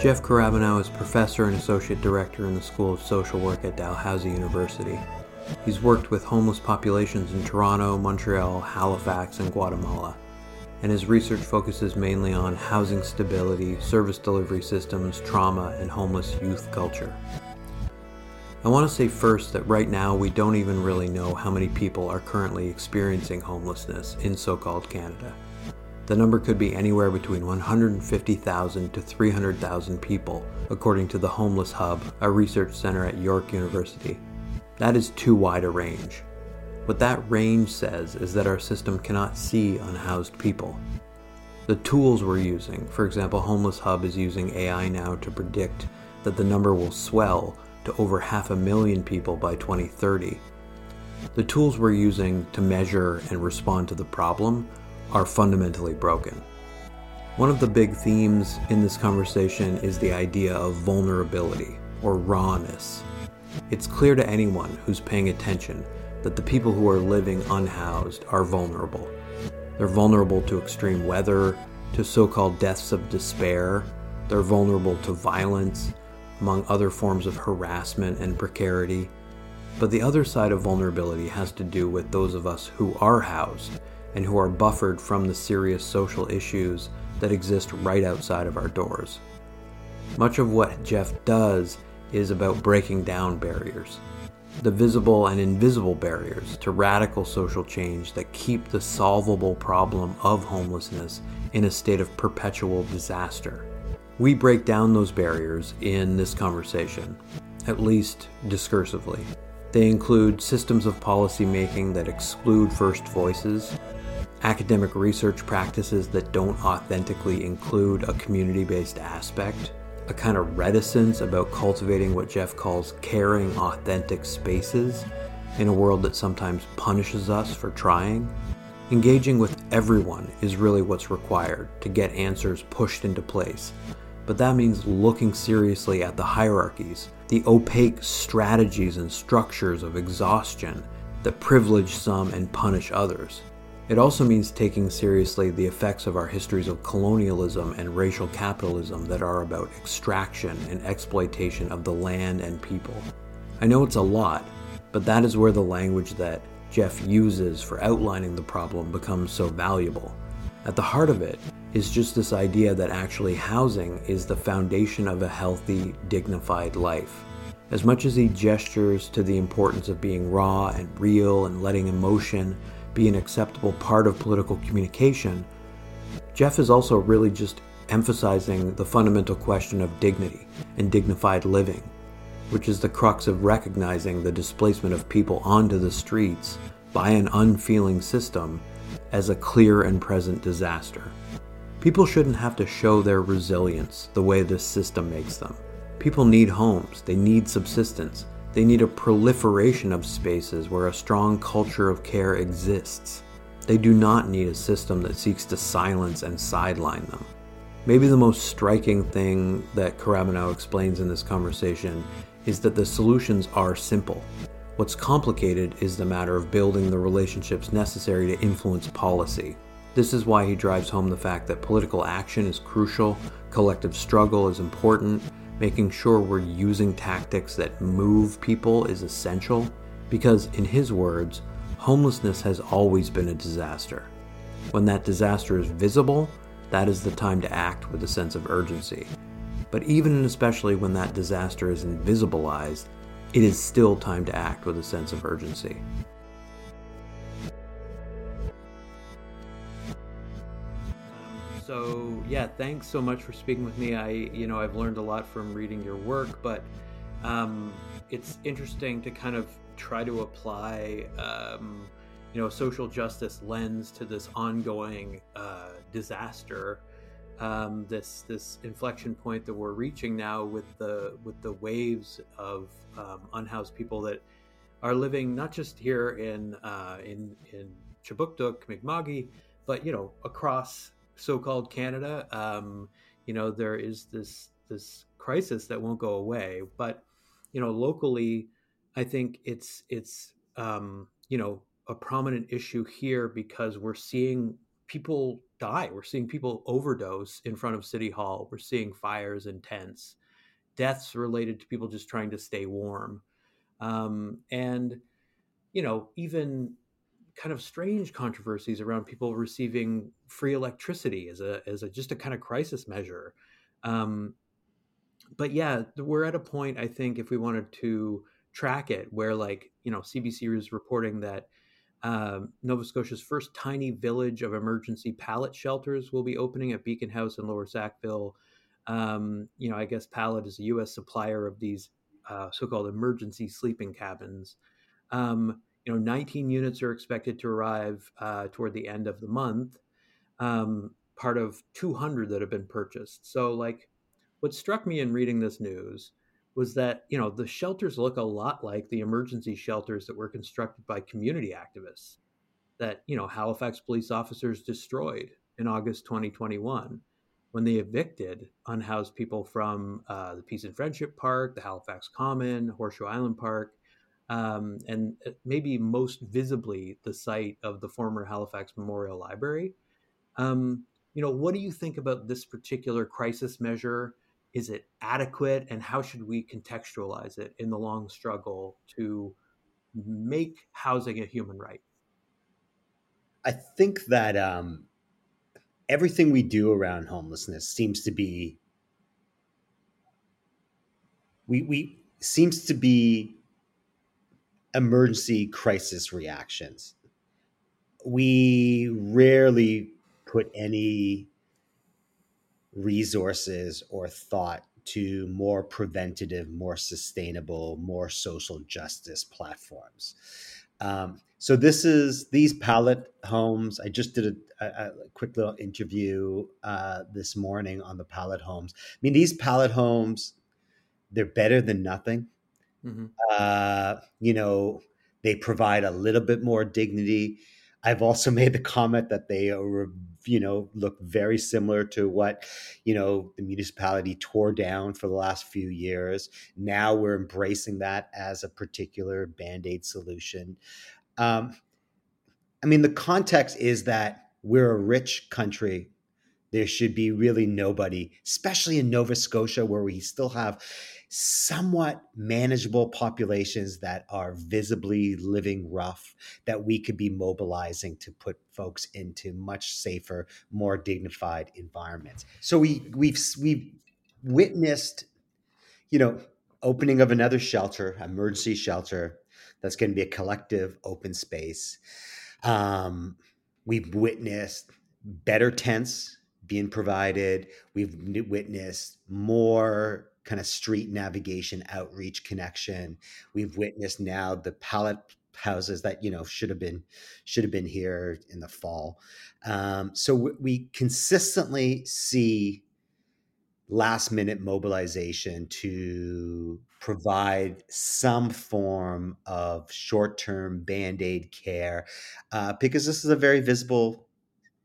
Jeff Karabanow is professor and associate director in the School of Social Work at Dalhousie University. He's worked with homeless populations in Toronto, Montreal, Halifax, and Guatemala, and his research focuses mainly on housing stability, service delivery systems, trauma, and homeless youth culture. I want to say first that right now we don't even really know how many people are currently experiencing homelessness in so called Canada. The number could be anywhere between 150,000 to 300,000 people, according to the Homeless Hub, a research center at York University. That is too wide a range. What that range says is that our system cannot see unhoused people. The tools we're using, for example, Homeless Hub is using AI now to predict that the number will swell to over half a million people by 2030. The tools we're using to measure and respond to the problem are fundamentally broken. One of the big themes in this conversation is the idea of vulnerability or rawness. It's clear to anyone who's paying attention that the people who are living unhoused are vulnerable. They're vulnerable to extreme weather, to so called deaths of despair, they're vulnerable to violence, among other forms of harassment and precarity. But the other side of vulnerability has to do with those of us who are housed and who are buffered from the serious social issues that exist right outside of our doors. Much of what Jeff does is about breaking down barriers, the visible and invisible barriers to radical social change that keep the solvable problem of homelessness in a state of perpetual disaster. We break down those barriers in this conversation, at least discursively. They include systems of policy making that exclude first voices, academic research practices that don't authentically include a community based aspect, a kind of reticence about cultivating what Jeff calls caring, authentic spaces in a world that sometimes punishes us for trying. Engaging with everyone is really what's required to get answers pushed into place but that means looking seriously at the hierarchies, the opaque strategies and structures of exhaustion that privilege some and punish others. It also means taking seriously the effects of our histories of colonialism and racial capitalism that are about extraction and exploitation of the land and people. I know it's a lot, but that is where the language that Jeff uses for outlining the problem becomes so valuable. At the heart of it is just this idea that actually housing is the foundation of a healthy, dignified life. As much as he gestures to the importance of being raw and real and letting emotion be an acceptable part of political communication, Jeff is also really just emphasizing the fundamental question of dignity and dignified living, which is the crux of recognizing the displacement of people onto the streets by an unfeeling system as a clear and present disaster. People shouldn't have to show their resilience the way this system makes them. People need homes, they need subsistence, they need a proliferation of spaces where a strong culture of care exists. They do not need a system that seeks to silence and sideline them. Maybe the most striking thing that Karabanow explains in this conversation is that the solutions are simple. What's complicated is the matter of building the relationships necessary to influence policy. This is why he drives home the fact that political action is crucial, collective struggle is important, making sure we're using tactics that move people is essential, because, in his words, homelessness has always been a disaster. When that disaster is visible, that is the time to act with a sense of urgency. But even and especially when that disaster is invisibilized, it is still time to act with a sense of urgency. So yeah, thanks so much for speaking with me. I, you know, I've learned a lot from reading your work, but um, it's interesting to kind of try to apply, um, you know, a social justice lens to this ongoing uh, disaster, um, this this inflection point that we're reaching now with the with the waves of um, unhoused people that are living not just here in uh, in in Kjipuktuk, Mi'kma'ki, but you know across so-called Canada, um, you know, there is this this crisis that won't go away. But you know, locally, I think it's it's um, you know a prominent issue here because we're seeing people die. We're seeing people overdose in front of City Hall. We're seeing fires in tents, deaths related to people just trying to stay warm. Um, and, you know, even kind of strange controversies around people receiving free electricity as a as a just a kind of crisis measure. Um, but yeah, we're at a point I think if we wanted to track it where like you know CBC is reporting that um, Nova Scotia's first tiny village of emergency pallet shelters will be opening at Beacon House in Lower Sackville. Um, you know, I guess Pallet is a U.S. supplier of these uh, so-called emergency sleeping cabins. Um, you know, 19 units are expected to arrive uh, toward the end of the month, um, part of 200 that have been purchased. So, like, what struck me in reading this news was that you know the shelters look a lot like the emergency shelters that were constructed by community activists that you know Halifax police officers destroyed in August 2021 when they evicted unhoused people from uh, the Peace and Friendship Park, the Halifax Common, Horseshoe Island Park, um, and uh, maybe most visibly the site of the former Halifax Memorial Library. Um, you know, what do you think about this particular crisis measure? Is it adequate, and how should we contextualize it in the long struggle to make housing a human right? I think that um, everything we do around homelessness seems to be we we seems to be emergency crisis reactions. We rarely put any resources or thought to more preventative, more sustainable, more social justice platforms. Um, so this is these pallet homes. I just did a, a, a quick little interview uh, this morning on the pallet homes. I mean, these pallet homes, they're better than nothing. Mm-hmm. Uh, you know, they provide a little bit more dignity. I've also made the comment that they are, you know, look very similar to what, you know, the municipality tore down for the last few years. Now we're embracing that as a particular band aid solution. Um, I mean, the context is that we're a rich country. There should be really nobody, especially in Nova Scotia, where we still have somewhat manageable populations that are visibly living rough that we could be mobilizing to put folks into much safer more dignified environments. So we we've we've witnessed you know opening of another shelter emergency shelter that's going to be a collective open space. Um, we've witnessed better tents being provided. We've witnessed more kind of street navigation outreach connection. We've witnessed now the pallet houses that you know should have been should have been here in the fall. Um, so we, consistently see last minute mobilization to provide some form of short term band aid care uh, because this is a very visible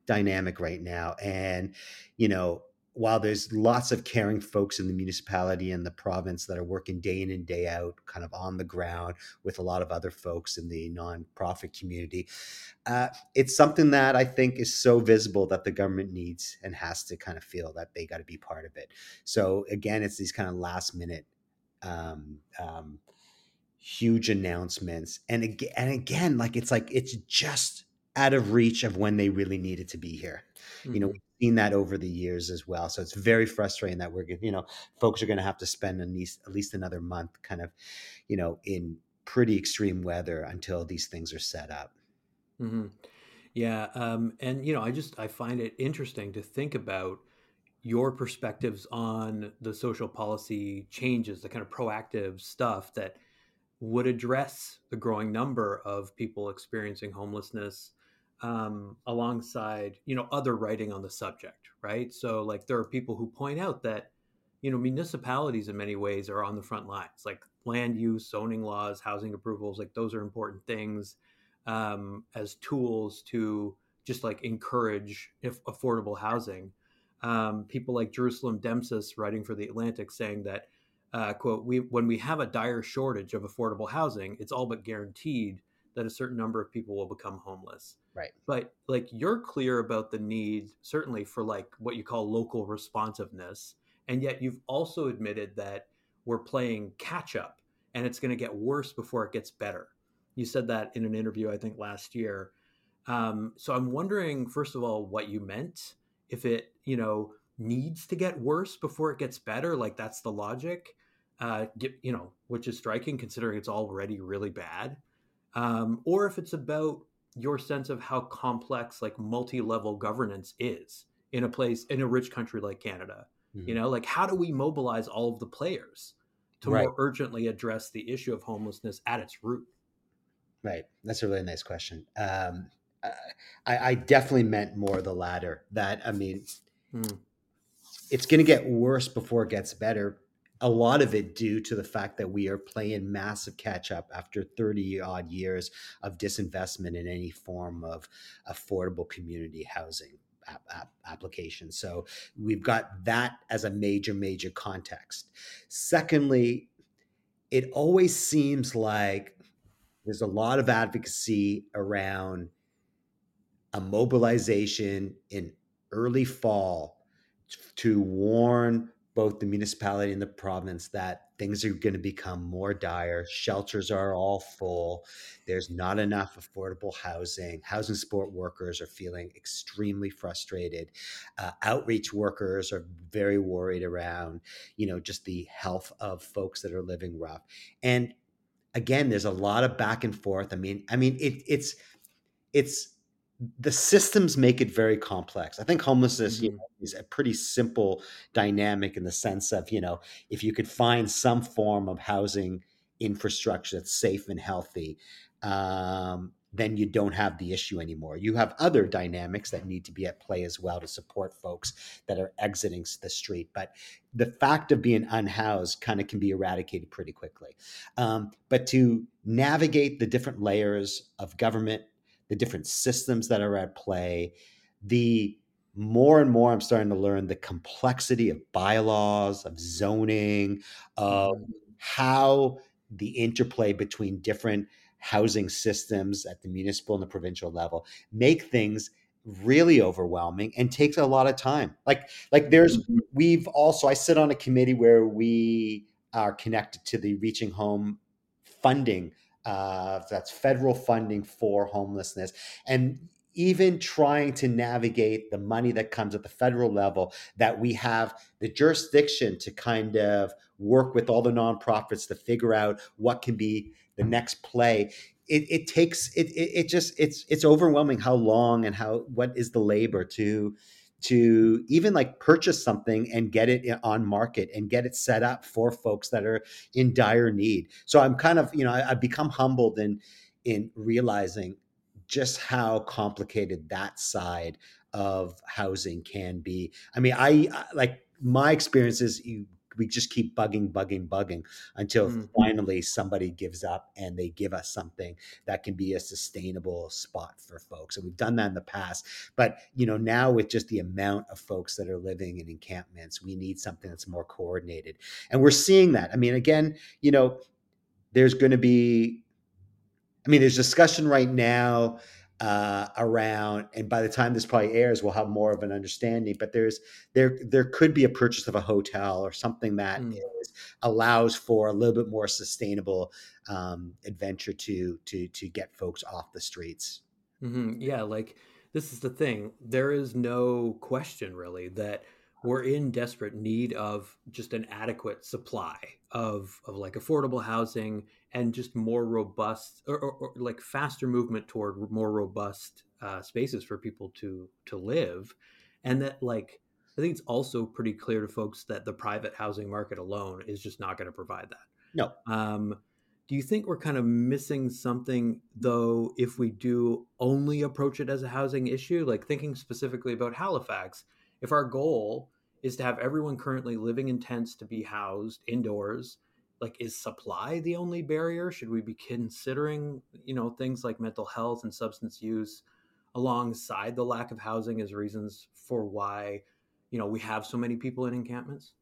dynamic right now and you know while there's lots of caring folks in the municipality and the province that are working day in and day out, kind of on the ground with a lot of other folks in the nonprofit community, uh, it's something that I think is so visible that the government needs and has to kind of feel that they got to be part of it. So again, it's these kind of last minute. Um, um, huge announcements and again and again like it's like it's just out of reach of when they really needed to be here mm-hmm. you know we've seen that over the years as well. So it's very frustrating that we're, you know, folks are going to have to spend at least at least another month, kind of, you know, in pretty extreme weather until these things are set up. Mm-hmm. Yeah, um, and you know, I just I find it interesting to think about your perspectives on the social policy changes, the kind of proactive stuff that would address the growing number of people experiencing homelessness um, alongside you know other writing on the subject right? So like there are people who point out that you know municipalities in many ways are on the front lines like land use zoning laws housing approvals like those are important things um, as tools to just like encourage if affordable housing. Um, people like jerusalem demsas writing for the atlantic saying that uh, quote we when we have a dire shortage of affordable housing it's all but guaranteed that a certain number of people will become homeless. Right. But like you're clear about the need, certainly for like what you call local responsiveness. And yet you've also admitted that we're playing catch up and it's going to get worse before it gets better. You said that in an interview, I think last year. Um, so I'm wondering, first of all, what you meant. If it, you know, needs to get worse before it gets better, like that's the logic. Uh, get, you know, which is striking considering it's already really bad. Um, or if it's about your sense of how complex like multi-level governance is in a place in a rich country like Canada. Mm-hmm. You know, like how do we mobilize all of the players to right. more urgently address the issue of homelessness at its root? Right. That's a really nice question. Um, I, I, definitely meant more the latter. That I mean, mm. it's going to get worse before it gets better. A lot of it due to the fact that we are playing massive catch up after 30 odd years of disinvestment in any form of affordable community housing application. So we've got that as a major, major context. Secondly, it always seems like there's a lot of advocacy around a mobilization in early fall to warn both the municipality and the province that things are going to become more dire. Shelters are all full. There's not enough affordable housing. Housing support workers are feeling extremely frustrated. Uh, outreach workers are very worried around, you know, just the health of folks that are living rough. And again, there's a lot of back and forth. I mean, I mean, it, it's it's the systems make it very complex. I think homelessness mm-hmm. you know, is a pretty simple dynamic in the sense of, you know, if you could find some form of housing infrastructure that's safe and healthy, um, then you don't have the issue anymore. You have other dynamics that need to be at play as well to support folks that are exiting the street. But the fact of being unhoused kind of can be eradicated pretty quickly. Um, but to navigate the different layers of government, the different systems that are at play, the more and more I'm starting to learn the complexity of bylaws, of zoning, of mm-hmm. how the interplay between different housing systems at the municipal and the provincial level make things really overwhelming and takes a lot of time. Like like there's mm-hmm. we've also I sit on a committee where we are connected to the Reaching Home funding uh, that's federal funding for homelessness. And even trying to navigate the money that comes at the federal level, that we have the jurisdiction to kind of work with all the nonprofits to figure out what can be the next play. It, it takes it, it, it just it's it's overwhelming how long and how what is the labor to to even like purchase something and get it on market and get it set up for folks that are in dire need. So I'm kind of, you know, I, have become humbled in in realizing just how complicated that side of housing can be. I mean, I, I like my experience is you we just keep bugging, bugging, bugging until mm-hmm. finally somebody gives up and they give us something that can be a sustainable spot for folks. And we've done that in the past. But, you know, now with just the amount of folks that are living in encampments, we need something that's more coordinated. And we're seeing that. I mean, again, you know, there's going to be, I mean, there's discussion right now uh, around and by the time this probably airs we'll have more of an understanding but there's there there could be a purchase of a hotel or something that mm. is, allows for a little bit more sustainable um, adventure to to to get folks off the streets mm-hmm. yeah like this is the thing there is no question really that we're in desperate need of just an adequate supply of of like affordable housing and just more robust or, or, or like faster movement toward more robust uh, spaces for people to to live. And that like i think it's also pretty clear to folks that the private housing market alone is just not going to provide that. No. Um, do you think we're kind of missing something though if we do only approach it as a housing issue? Like thinking specifically about halifax if our goal is to have everyone currently living in tents to be housed indoors like is supply the only barrier should we be considering you know things like mental health and substance use alongside the lack of housing as reasons for why you know we have so many people in encampments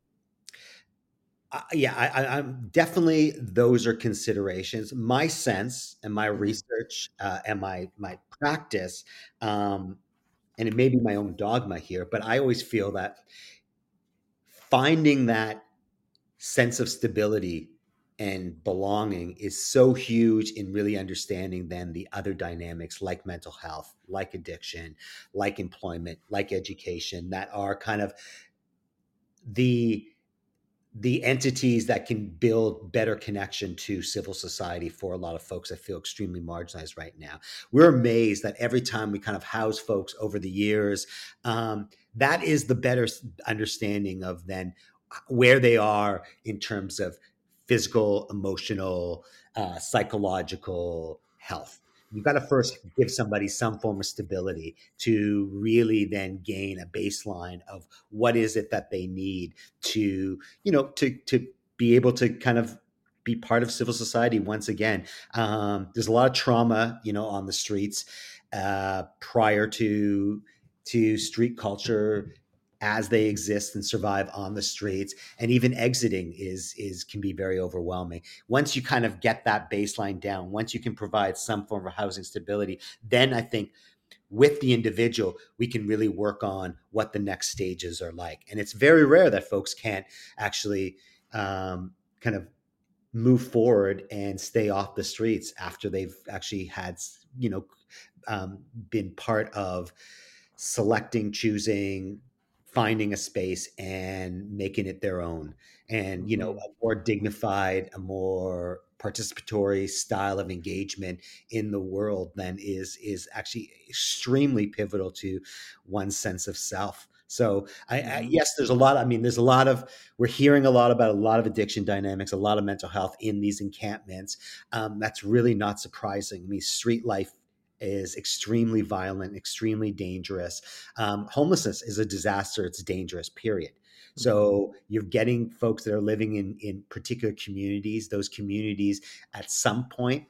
Uh, yeah, I, am definitely those are considerations. My sense and my mm-hmm. research uh, and my my practice, um, and it may be my own dogma here, but I always feel that finding that sense of stability and belonging is so huge in really understanding then the other dynamics like mental health, like addiction, like employment, like education that are kind of the the entities that can build better connection to civil society for a lot of folks that feel extremely marginalized right now. We're amazed that every time we kind of house folks over the years, um, that is the better understanding of then where they are in terms of physical, emotional, uh, psychological health. You've got to first give somebody some form of stability to really then gain a baseline of what is it that they need to, you know, to to be able to kind of be part of civil society once again. Um, there's a lot of trauma, you know, on the streets uh, prior to to street culture as they exist and survive on the streets. And even exiting is is can be very overwhelming. Once you kind of get that baseline down once you can provide some form of housing stability then i think with the individual we can really work on what the next stages are like. And it's very rare that folks can't actually um, kind of move forward and stay off the streets after they've actually had you know um, been part of selecting choosing finding a space and making it their own and you know mm-hmm. a more dignified a more participatory style of engagement in the world then is is actually extremely pivotal to one's sense of self so I, I, mm-hmm. yes there's a lot i mean there's a lot of we're hearing a lot about a lot of addiction dynamics a lot of mental health in these encampments um, that's really not surprising i mean street life is extremely violent, extremely dangerous. Um, homelessness is a disaster. It's dangerous, period. So mm-hmm. you're getting folks that are living in in particular communities. Those communities at some point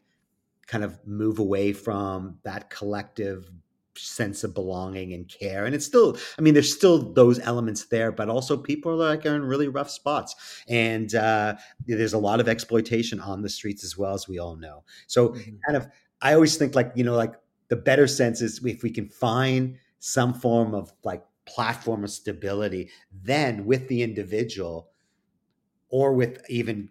kind of move away from that collective sense of belonging and care and it's still i mean there's still those elements there but also people are like are in really rough spots and uh, there's a lot of exploitation on the streets as well as we all know so mm-hmm. kind of i always think like you know like the better sense is if we can find some form of like platform of stability, then with the individual or with even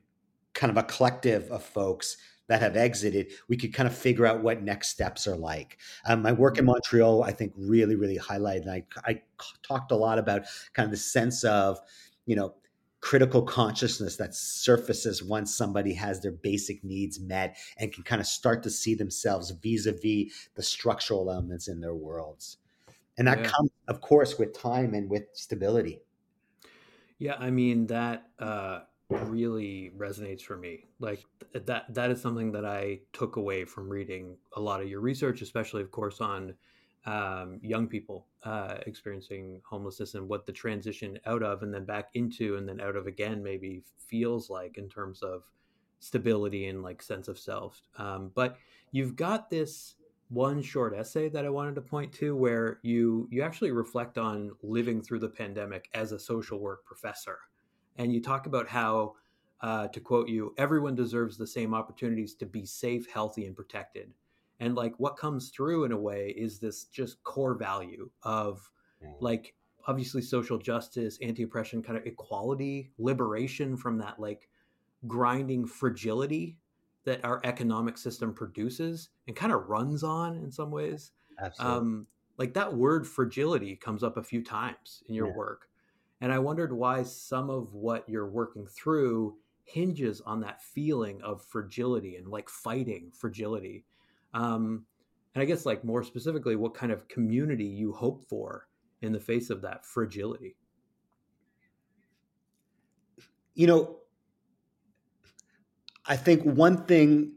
kind of a collective of folks that have exited, we could kind of figure out what next steps are like. Um, my work in mm-hmm. Montreal, I think, really, really highlighted. And I, I talked a lot about kind of the sense of, you know, critical consciousness that surfaces once somebody has their basic needs met and can kind of start to see themselves vis-a-vis the structural elements in their worlds. And that yeah. comes of course with time and with stability. Yeah i mean that uh really resonates for me. Like that that is something that i took away from reading a lot of your research especially of course on um, young people uh, experiencing homelessness and what the transition out of and then back into and then out of again maybe feels like in terms of stability and like sense of self. Um, but you've got this one short essay that I wanted to point to where you you actually reflect on living through the pandemic as a social work professor, and you talk about how. Uh, to quote you, everyone deserves the same opportunities to be safe, healthy, and protected and like what comes through in a way is this just core value of like obviously social justice anti-oppression kind of equality liberation from that like grinding fragility that our economic system produces and kind of runs on in some ways Absolutely. um like that word fragility comes up a few times in your yeah. work and i wondered why some of what you're working through hinges on that feeling of fragility and like fighting fragility um, and I guess, like more specifically, what kind of community you hope for in the face of that fragility? You know, I think one thing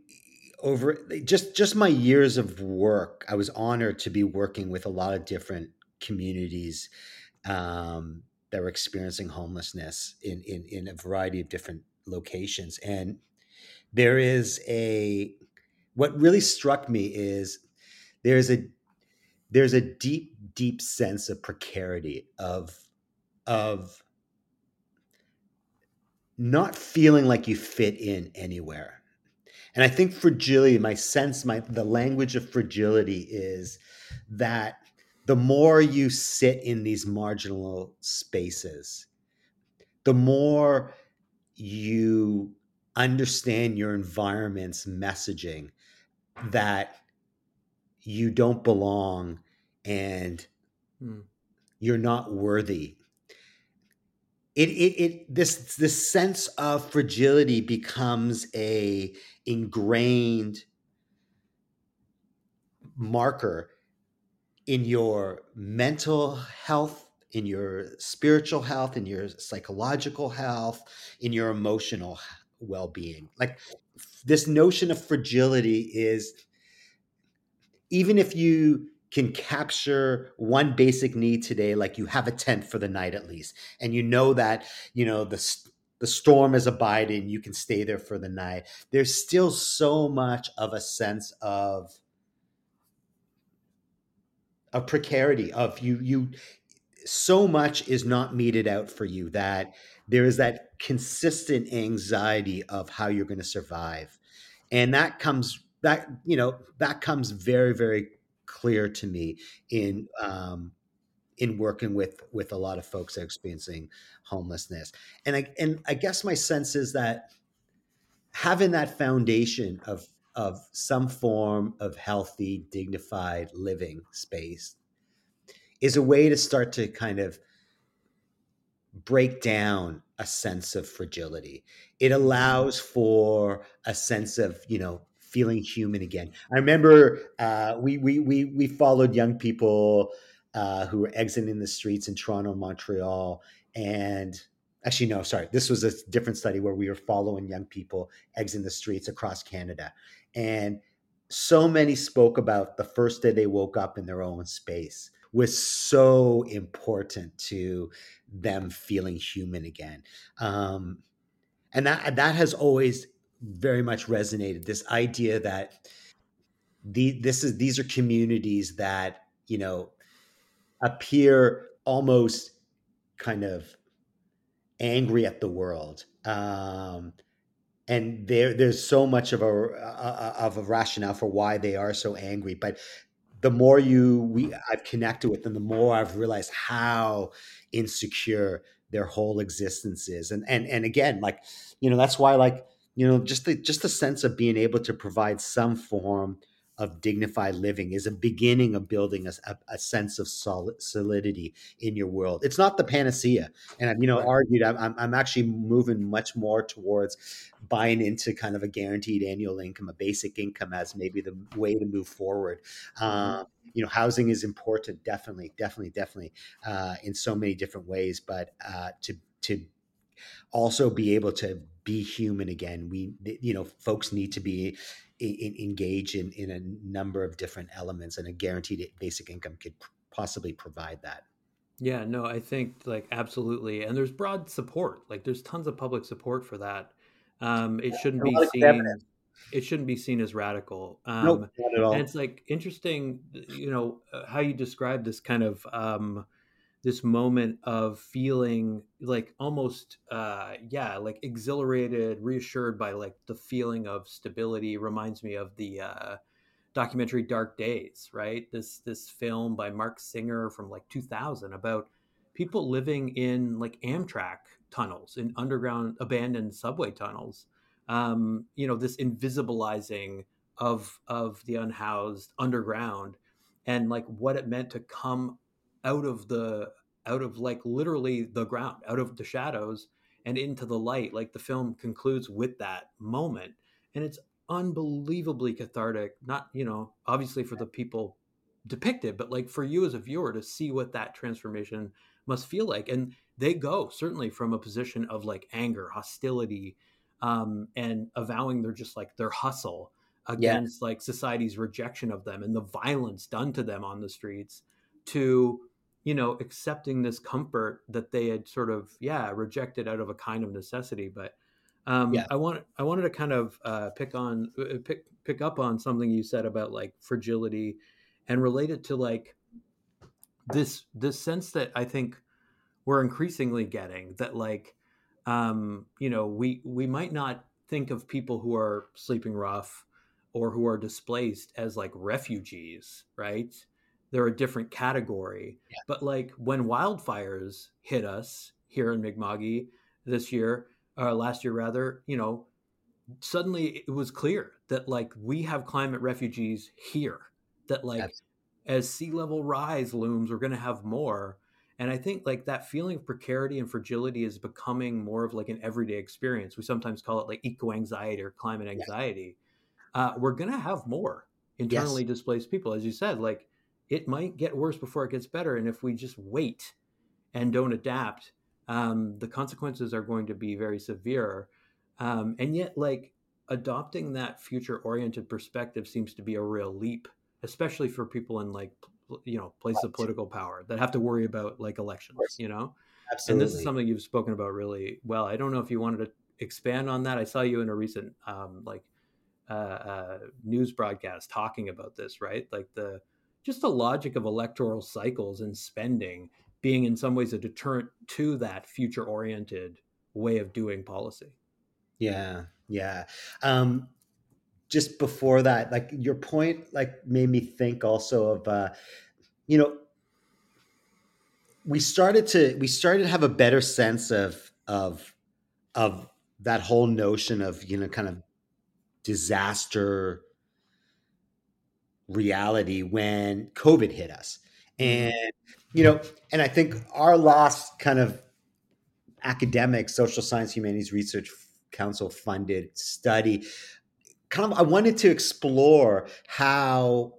over just just my years of work, I was honored to be working with a lot of different communities um, that were experiencing homelessness in, in in a variety of different locations, and there is a what really struck me is there's a there's a deep deep sense of precarity of of not feeling like you fit in anywhere. And I think fragility, my sense, my the language of fragility is that the more you sit in these marginal spaces, the more you understand your environment's messaging that you don't belong and mm. you're not worthy it, it it this this sense of fragility becomes a ingrained marker in your mental health in your spiritual health in your psychological health in your emotional well-being like this notion of fragility is even if you can capture one basic need today like you have a tent for the night at least and you know that you know the the storm is abiding you can stay there for the night there's still so much of a sense of of precarity of you you so much is not meted out for you that there is that consistent anxiety of how you're going to survive and that comes that you know that comes very very clear to me in um, in working with with a lot of folks experiencing homelessness. And I and I guess my sense is that having that foundation of of some form of healthy, dignified living space is a way to start to kind of break down a sense of fragility. It allows for a sense of, you know, feeling human again. I remember uh, we, we we we followed young people uh, who were exiting the streets in Toronto, Montreal, and actually no, sorry, this was a different study where we were following young people exiting the streets across Canada, and so many spoke about the first day they woke up in their own space was so important to them feeling human again. Um, and that that has always very much resonated. This idea that the this is these are communities that you know appear almost kind of angry at the world. Um, and there, there's so much of a of a rationale for why they are so angry. But the more you we mm-hmm. I've connected with them, the more I've realized how insecure their whole existence is. And and and again, like you know, that's why like you know just the just the sense of being able to provide some form of dignified living is a beginning of building a, a, sense of solid, solidity in your world. It's not the panacea, and I've you know argued I'm, I'm actually moving much more towards buying into kind of a guaranteed annual income, a basic income as maybe the way to move forward. Uh, you know, housing is important, definitely, definitely, definitely, uh, in so many different ways. But uh, to to also be able to be human again, we you know, folks need to be in, engage in, in a number of different elements and a guaranteed basic income could possibly provide that. Yeah no i think like absolutely and there's broad support like there's tons of public support for that. Um it shouldn't be seen it shouldn't be seen as radical um nope, not at all. and it's like interesting you know uh, how you describe this kind of um this moment of feeling like almost uh yeah like exhilarated reassured by like the feeling of stability reminds me of the uh documentary dark days right? This this film by Marc Singer from like 2000 about people living in like amtrak tunnels in underground abandoned subway tunnels. Um you know this invisibilizing of of the unhoused underground and like what it meant to come out of the out of like literally the ground out of the shadows and into the light like the film concludes with that moment and it's unbelievably cathartic not you know obviously for the people depicted but like for you as a viewer to see what that transformation must feel like and they go certainly from a position of like anger hostility um, and avowing their just like their hustle against yeah. like society's rejection of them and the violence done to them on the streets to you know accepting this comfort that they had sort of yeah rejected out of a kind of necessity but um, yeah. I want I wanted to kind of uh, pick on uh, pick pick up on something you said about like fragility and relate it to like this this sense that I think we're increasingly getting that like um, you know, we we might not think of people who are sleeping rough or who are displaced as like refugees, right? They're a different category. Yeah. But like when wildfires hit us here in Mi'kma'ki this year, uh, last year rather, you know, suddenly it was clear that like we have climate refugees here. That like Absolutely. as sea level rise looms, we're going to have more. And I think like that feeling of precarity and fragility is becoming more of like an everyday experience. We sometimes call it like eco anxiety or climate anxiety. Uh, we're going to have more internally yes. displaced people. As you said, like it might get worse before it gets better. And if we just wait and don't adapt, um, the consequences are going to be very severe. Um, and yet, like adopting that future oriented perspective seems to be a real leap, especially for people in like you know places of political power that have to worry about like elections you know Absolutely. and this is something you've spoken about really well i don't know if you wanted to expand on that i saw you in a recent um, like uh, uh, news broadcast talking about this right like the just the logic of electoral cycles and spending being in some ways a deterrent to that future oriented way of doing policy. Yeah yeah. Um just before that, like your point, like made me think also of, uh, you know, we started to we started to have a better sense of of of that whole notion of you know kind of disaster reality when COVID hit us, mm-hmm. and you know, and I think our last kind of academic social science humanities research council funded study kind of I wanted to explore how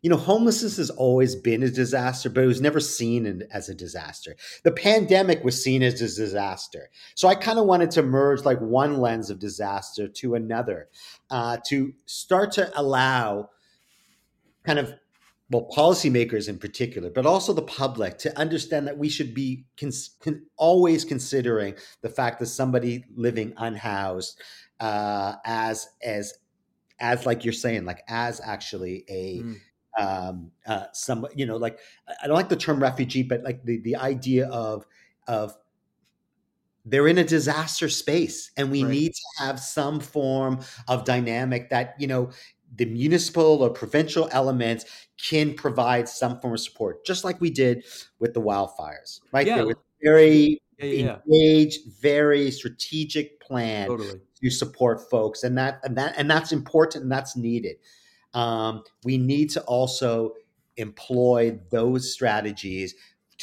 you know homelessness has always been a disaster but it was never seen as a disaster. The pandemic was seen as a disaster. So i kind of wanted to merge like one lens of disaster to another uh, to start to allow kind of well policymakers in particular but also the public to understand that we should be cons- con- always considering the fact that somebody living unhoused uh, as as as like you're saying, like as actually a mm. um, uh, some you know like I don't like the term refugee, but like the the idea of of they're in a disaster space and we right. need to have some form of dynamic that you know the municipal or provincial elements can provide some form of support just like we did with the wildfires right yeah. very yeah, yeah, engaged very strategic plan totally to support folks, and that and that and that's important and that's needed. Um, we need to also employ those strategies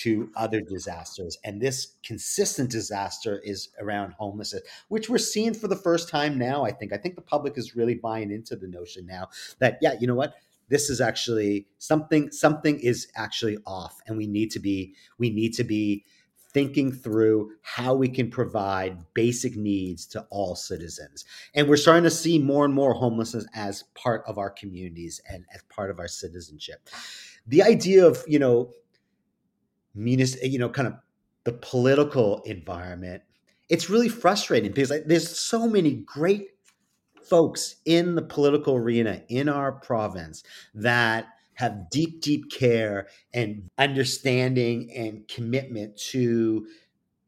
to other disasters. And this consistent disaster is around homelessness, which we're seeing for the first time now. I think. I think the public is really buying into the notion now that, yeah, you know what? This is actually something, something is actually off. And we need to be, we need to be thinking through how we can provide basic needs to all citizens. And we're starting to see more and more homelessness as part of our communities and as part of our citizenship. The idea of, you know, you know, kind of the political environment, it's really frustrating because there's so many great folks in the political arena in our province that have deep, deep care and understanding and commitment to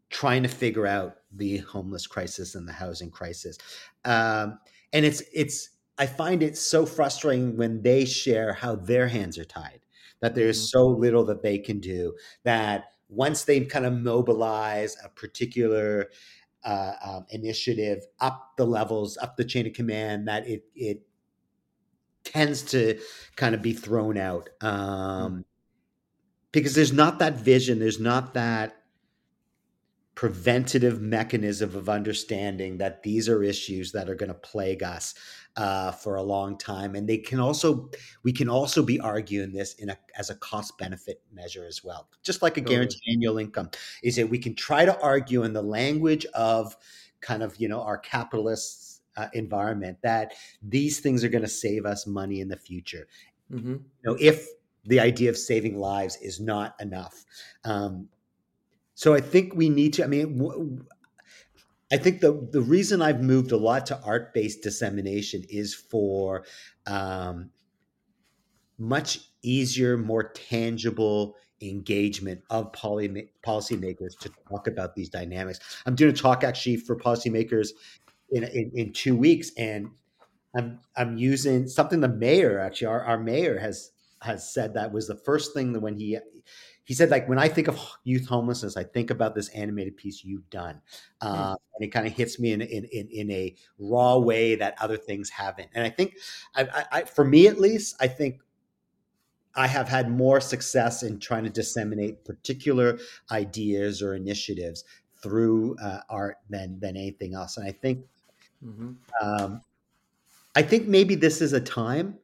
trying to figure out the homeless crisis and the housing crisis. Um, and it's it's I find it so frustrating when they share how their hands are tied, that there's mm-hmm. so little that they can do. That once they kind of mobilize a particular uh, um, initiative up the levels, up the chain of command, that it it tends to kind of be thrown out hmm. um, because there's not that vision, there's not that preventative mechanism of understanding that these are issues that are going to plague us uh, for a long time, and they can also we can also be arguing this in a as a cost benefit measure as well, just like a guaranteed annual income. Is that we can try to argue in the language of kind of you know our capitalists uh, environment that these things are going to save us money in the future. Mm-hmm. You know, if the idea of saving lives is not enough. Um, so I think we need to. I mean, w- I think the the reason I've moved a lot to art based dissemination is for um, much easier, more tangible engagement of poly, policymakers to talk about these dynamics. I'm doing a talk actually for policymakers in, in, in two weeks, and I'm I'm using something the mayor actually our, our mayor has has said that was the first thing that when he he said like when I think of youth homelessness, I think about this animated piece you've done, uh, and it kind of hits me in, in, in in a raw way that other things haven't. And I think, I, I, for me at least, I think I have had more success in trying to disseminate particular ideas or initiatives through uh, art than than anything else. And I think, mm-hmm. um, I think maybe this is a time.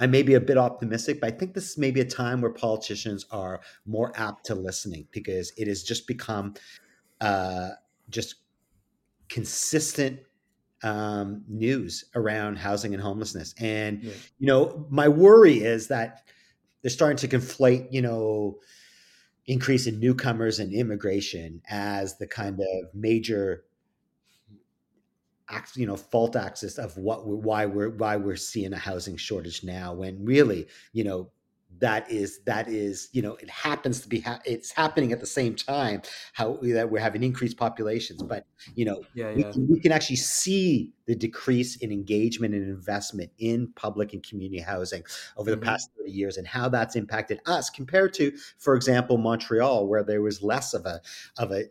I may be a bit optimistic, but I think this is maybe a time where politicians are more apt to listening because it has just become uh, just consistent um, news around housing and homelessness. And yeah. you know, my worry is that they're starting to conflate, you know, increase in newcomers and immigration as the kind of major you know fault axis of what we're, why we're why we're seeing a housing shortage now when really you know that is that is you know it happens to be ha- it's happening at the same time how that we're having increased populations but you know yeah, we, Can, we can actually see the decrease in engagement and investment in public and community housing over the mm-hmm. past 30 years and how that's impacted us compared to for example montreal where there was less of a of a,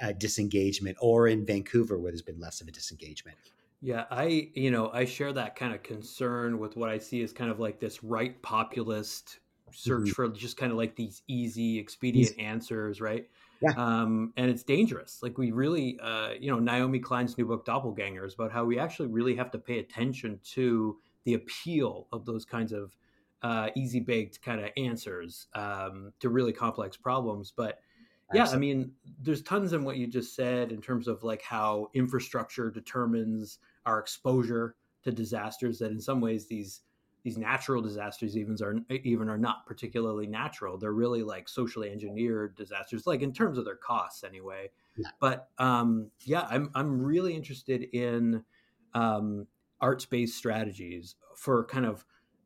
a disengagement or in vancouver where there's been less of a disengagement yeah, I you know I share that kind of concern with what I see as kind of like this right populist search mm-hmm. for just kind of like these easy, expedient easy. answers, right? Yeah. Um, and it's dangerous. Like we really, uh, you know, Naomi Klein's new book Doppelganger is about how we actually really have to pay attention to the appeal of those kinds of uh, easy baked kind of answers um, to really complex problems. But yeah, I mean, there's tons in what you just said in terms of like how infrastructure determines our exposure to disasters that in some ways these these natural disasters even are even are not particularly natural. They're really like socially engineered disasters like in terms of their costs anyway. Yeah. but um, yeah i'm i'm really interested in um, arts-based strategies for kind of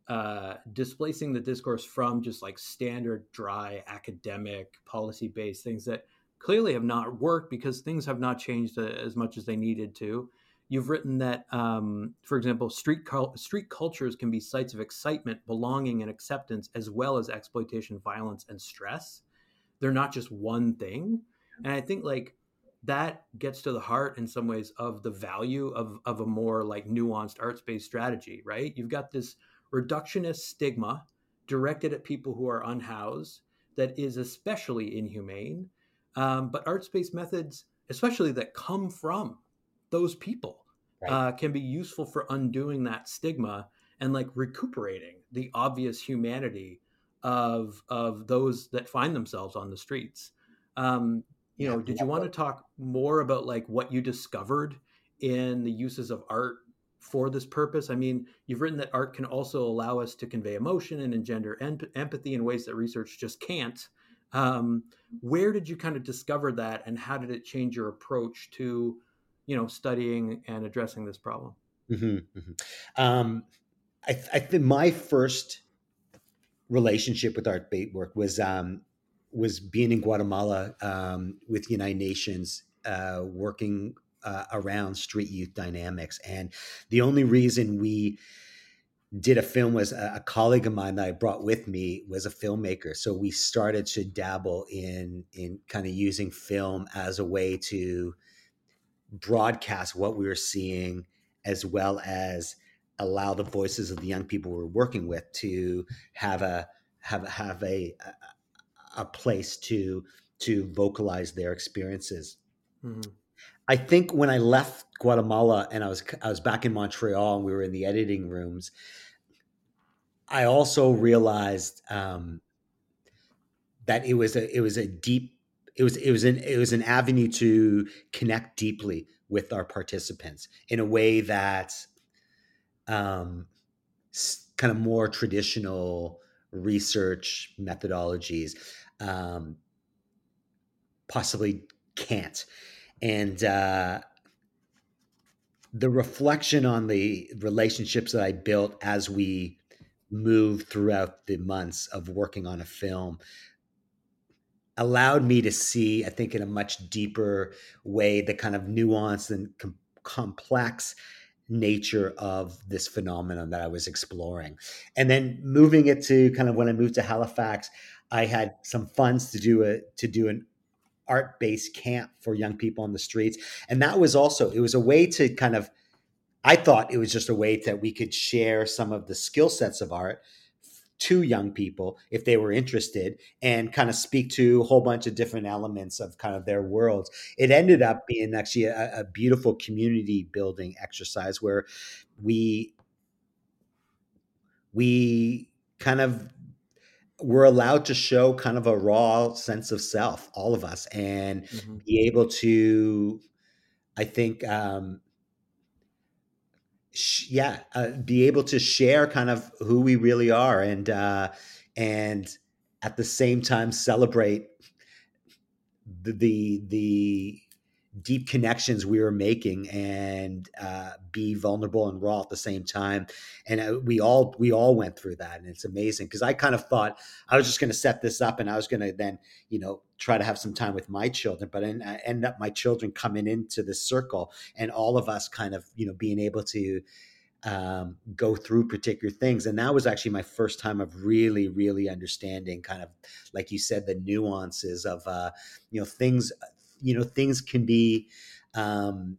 uh, displacing the discourse from just like standard dry academic policy based things that clearly have not worked because things have not changed uh, as much as they needed to You've written that, um, for example, street street cultures can be sites of excitement, belonging, and acceptance, as well as exploitation, violence, and stress. They're not just one thing, and I think like that gets to the heart in some ways of the value of of a more like nuanced arts based strategy. Right? You've got this reductionist stigma directed at people who are unhoused that is especially inhumane, um, but arts based methods, especially that come from those people right. uh, can be useful for undoing that stigma and like recuperating the obvious humanity of of those that find themselves on the streets. Um, you yeah, know, did yeah. you want to talk more about like what you discovered in the uses of art for this purpose? I mean, you've written that art can also allow us to convey emotion and engender em- empathy in ways that research just can't. Um, where did you kind of discover that, and how did it change your approach to you know studying and addressing this problem mm-hmm, mm-hmm. Um, I, I think my first relationship with art bait work was um, was being in Guatemala um, with United Nations, uh, working uh, around street youth dynamics. And the only reason we did a film was a, a, colleague of mine that I brought with me was a filmmaker. So we started to dabble in in kind of using film as a way to broadcast what we were seeing as well as allow the voices of the young people we're working with to have a have have a a place to to vocalize their experiences. Mm-hmm. I think when I left Guatemala and I was I was back in Montreal and we were in the editing rooms, I also realized um, that it was a it was a deep it was it was an it was an avenue to connect deeply with our participants in a way that um, kind of more traditional research methodologies um, possibly can't and uh, the reflection on the relationships that i built as we moved throughout the months of working on a film allowed me to see, I think, in a much deeper way, the kind of nuanced and com- complex nature of this phenomenon that I was exploring. And then moving it to kind of when I moved to Halifax, I had some funds to do a to do an art based camp for young people on the streets, and that was also it was a way to kind of I thought it was just a way that we could share some of the skill sets of art to young people if they were interested and kind of speak to a whole bunch of different elements of kind of their worlds. It ended up being actually a, a beautiful community building exercise where we we kind of were allowed to show kind of a raw sense of self, all of us, and mm-hmm. be able to, I think, um, sh- yeah, uh, be able to share kind of who we really are, and uh, and at the same time celebrate the the, the deep connections we were making and uh, be vulnerable and raw at the same time and uh, we all we all went through that and it's amazing because i kind of thought i was just going to set this up and i was going to then you know try to have some time with my children but i end up my children coming into this circle and all of us kind of you know being able to um, go through particular things. And that was actually my first time of really, really understanding kind of, like you said, the nuances of, uh, you know, things you know things can be um,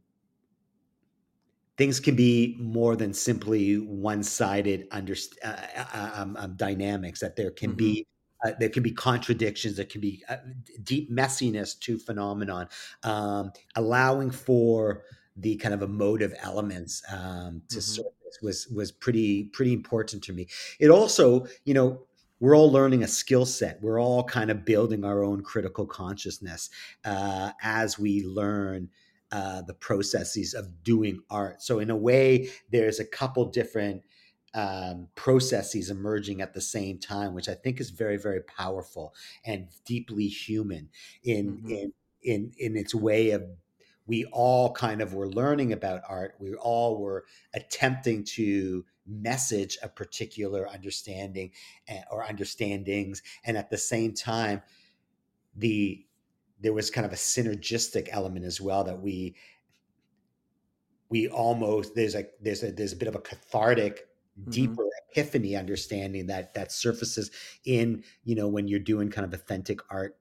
things can be more than simply one-sided under, uh, uh, um, um, dynamics that there can mm-hmm. be uh, there can be contradictions there can be uh, deep messiness to phenomenon um, allowing for the kind of emotive elements um, to mm-hmm. surface was was pretty pretty important to me it also you know we're all learning a skill set. We're all kind of building our own critical consciousness uh, as we learn uh, the processes of doing art. So, in a way, there's a couple different um, processes emerging at the same time, which I think is very, very powerful and deeply human in mm-hmm. in in in its way of we all kind of were learning about art. We all were attempting to message a particular understanding eh, or understandings, and at the same time, the there was kind of a synergistic element as well that we we almost there's a there's a there's a bit of a cathartic mm-hmm. deeper epiphany understanding that that surfaces in you know when you're doing kind of authentic art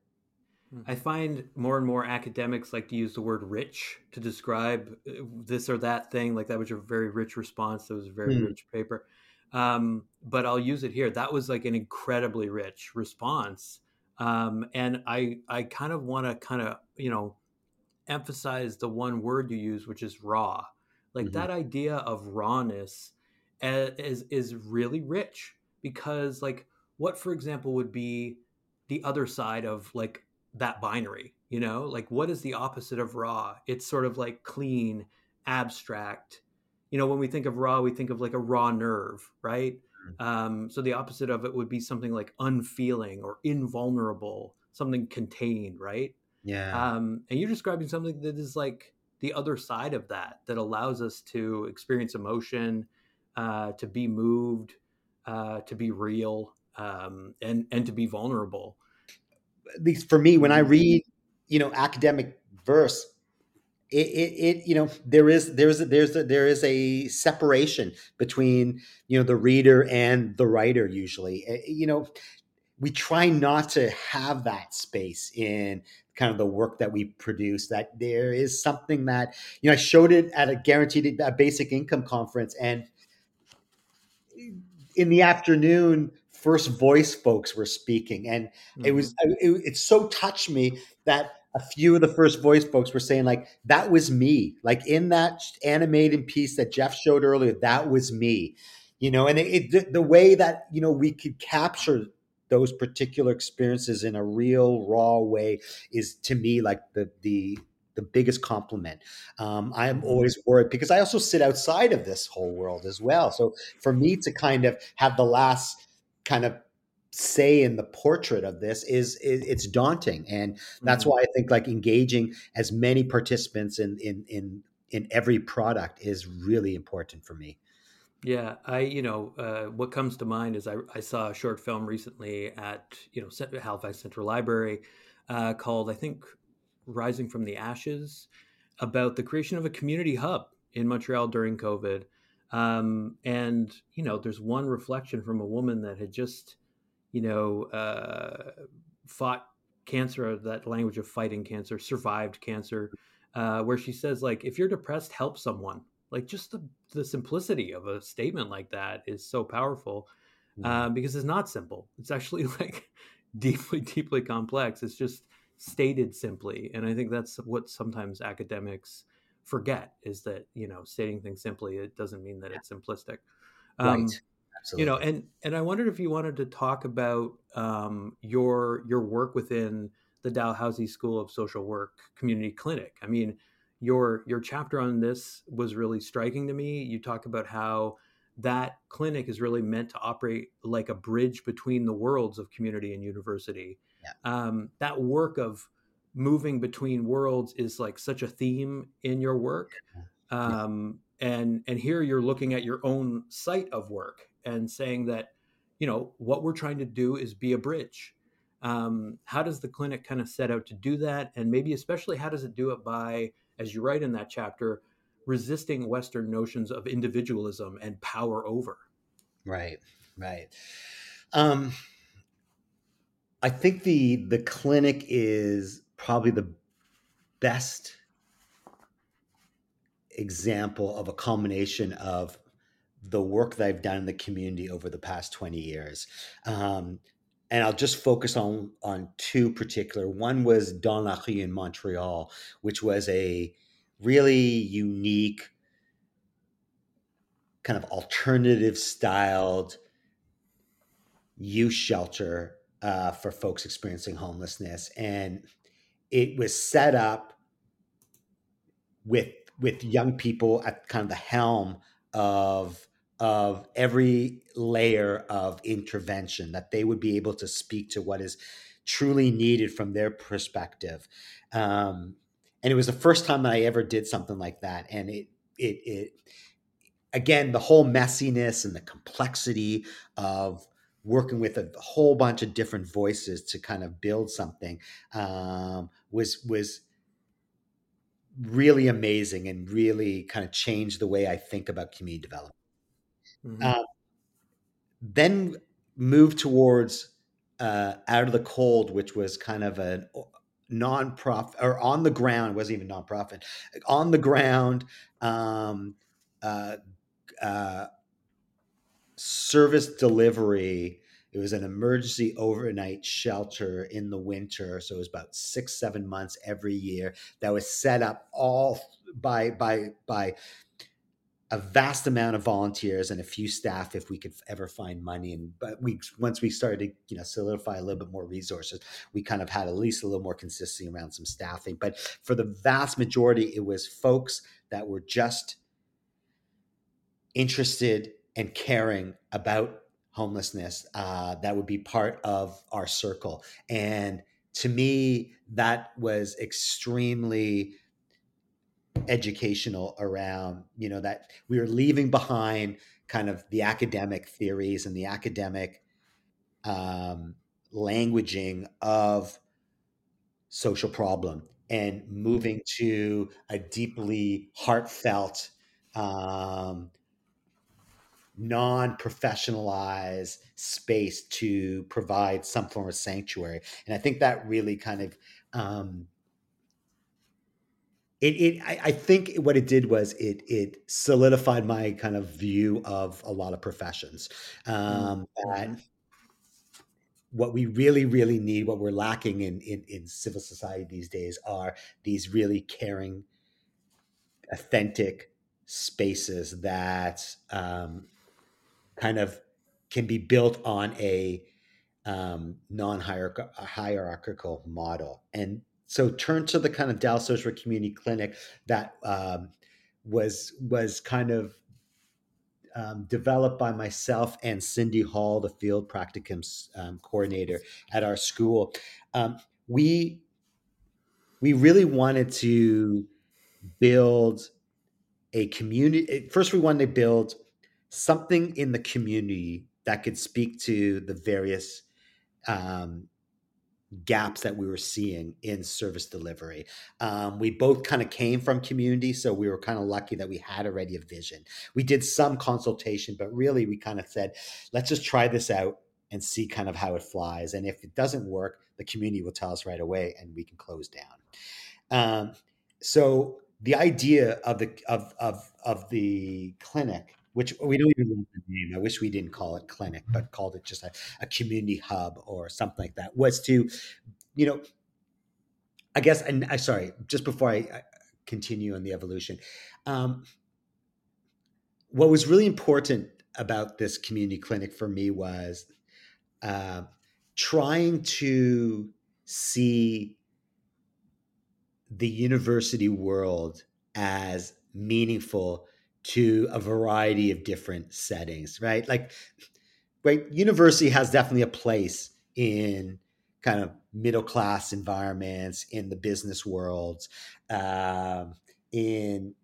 I find more and more academics like to use the word rich to describe uh, this or that thing. Like that was a very rich response. That was a very mm. rich paper. Um, but I'll use it here. That was like an incredibly rich response. Um, and I, I kind of want to kind of, you know, emphasize the one word you use, which is raw. Like mm-hmm. that idea of rawness uh, is, is really rich because like what, for example, would be the other side of like that binary you know? Like what is the opposite of raw? It's sort of like clean abstract. You know when we think of raw we think of like a raw nerve right? Mm-hmm. um, so the opposite of it would be something like unfeeling or invulnerable something contained right? Yeah. Um, and you're describing something that is like the other side of that that allows us to experience emotion uh, to be moved uh, to be real um, and and to be vulnerable at least for me, when I read, you know, academic verse, it, it, it, you know there is there's a, there's a, there is a separation between you know the reader and the writer usually. Eh, you know we try not to have that space in kind of the work that we produce that there is something that you know i showed it at a guaranteed a basic income conference and in the afternoon first voice folks were speaking and mm-hmm. it was mm-hmm. it, it so touched me that a few of the first voice folks were saying like that was me like in that animated piece that jeff showed earlier that was me you know and it, it, the way that you know we could capture those particular experiences in a real raw way is to me like the the the biggest compliment. Um, I am mm-hmm. always worried because I also sit outside of this whole world as well. So for me to kind of have the last kind of say in the portrait of this is, is it's daunting and that's mm-hmm. why i think like engaging as many participants in in in in every product is really important for me yeah i you know uh, what comes to mind is I, I saw a short film recently at you know halifax central library uh, called, I think, Rising from the Ashes, about the creation of a community hub in Montreal during COVID. Um, and, you know, there's one reflection from a woman that had just, you know, uh, fought cancer, that language of fighting cancer, survived cancer, uh, where she says, like, if you're depressed, help someone. Like, just the, the simplicity of a statement like that is so powerful uh, because it's not simple. It's actually like deeply, deeply complex. It's just stated simply. And I think that's what sometimes academics forget is that, you know, stating things simply, it doesn't mean that it's simplistic. Um, right. Absolutely. You know, and and I wondered if you wanted to talk about um, your your work within the Dalhousie School of Social Work Community Clinic. I mean, your your chapter on this was really striking to me. You talk about how that clinic is really meant to operate like a bridge between the worlds of community and university. Yeah. Um, that work of moving between worlds is like such a theme in your work. Um, and and here you're looking at your own site of work and saying that, you know, what we're trying to do is be a bridge. Um, how does the clinic kind of set out to do that? And maybe especially how does it do it by, as you write in that chapter, resisting Western notions of individualism and power over. Right, right. Um, I think the the clinic is probably the best example of a culmination of the work that I've done in the community over the past 20 years. Um, and I'll just focus on on two particular. One was Dans la rue in Montreal, which was a really unique, kind of alternative styled youth shelter uh, for folks experiencing homelessness, and it was set up with with young people at kind of the helm of of every layer of intervention that they would be able to speak to what is truly needed from their perspective um, and it was the first time that I ever did something like that. And it it it again the whole messiness and the complexity of working with a whole bunch of different voices to kind of build something um, was was really amazing and really kind of changed the way I think about community development. Mm-hmm. Uh, then moved towards uh, out of the cold, which was kind of an nonprofit or on the ground wasn't even nonprofit on the ground um, uh, uh, service delivery it was an emergency overnight shelter in the winter so it was about six seven months every year that was set up all by by by a vast amount of volunteers and a few staff if we could ever find money. And but we once we started to you know solidify a little bit more resources we kind of had at least a little more consistency around some staffing. But for the vast majority it was folks that were just interested and caring about homelessness uh, that would be part of our circle. And to me that was extremely educational around you know that we were leaving behind kind of the academic theories and the academic um, languaging of social problem and moving to a deeply heartfelt um, non-professionalized space to provide some form of sanctuary and i think that really kind of um, it, it I, I, think what it did was it it solidified my kind of view of a lot of professions um, mm-hmm. that what we really really need what we're lacking in, in in civil society these days are these really caring authentic spaces that um, kind of can be built on a um, non-hierarchical model and so turn to the kind of Dallas Social Community Clinic that um, was was kind of um, developed by myself and Cindy Hall, the field practicum um, coordinator at our school. Um, we we really wanted to build a community. First, we wanted to build something in the community that could speak to the various um, gaps that we were seeing in service delivery. Um, we both kind of came from community, so we were kind of lucky that we had already a vision. We did some consultation, but really we kind of said, let's just try this out and see kind of how it flies. And if it doesn't work, the community will tell us right away and we can close down. Um, so the idea of the of of of the clinic which we don't even know the name. I wish we didn't call it clinic, but called it just a, a community hub or something like that. Was to, you know, I guess, and I sorry, just before I, I continue on the evolution, um, what was really important about this community clinic for me was uh, trying to see the university world as meaningful to a variety of different settings, right? Like, right, university has definitely a place in kind of middle class environments, in the business worlds, um, in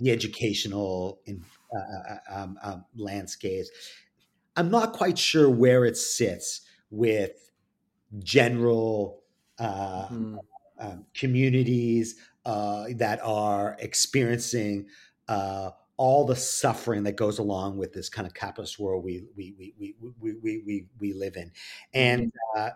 the educational in, uh, uh um, um, landscapes. I'm not quite sure where it sits with general uh, mm. um, communities uh, that are experiencing uh, all the suffering that goes along with this kind of capitalist world we we we we we we, we, we live in, and mm-hmm. uh,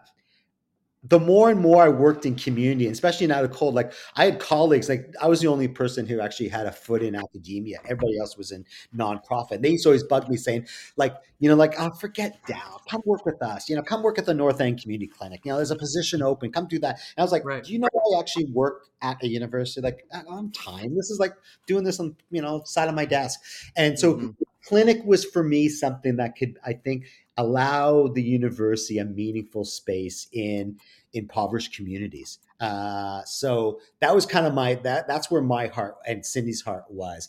the more and more I worked in community, especially in out of cold, like I had colleagues, like I was the only person who actually had a foot in academia. Everybody else was in nonprofit. They used to always bug me saying, like, you know, like, oh, forget Dal, come work with us. You know, come work at the North End Community Clinic. You know, there's a position open. Come do that. And I was like, right. do you know I actually work at a university? Like, I'm time. This is like doing this on, you know, side of my desk. And so mm-hmm. clinic was for me something that could, I think, allow the university a meaningful space in impoverished communities. Uh, so that was kind of my that that's where my heart and Cindy's heart was.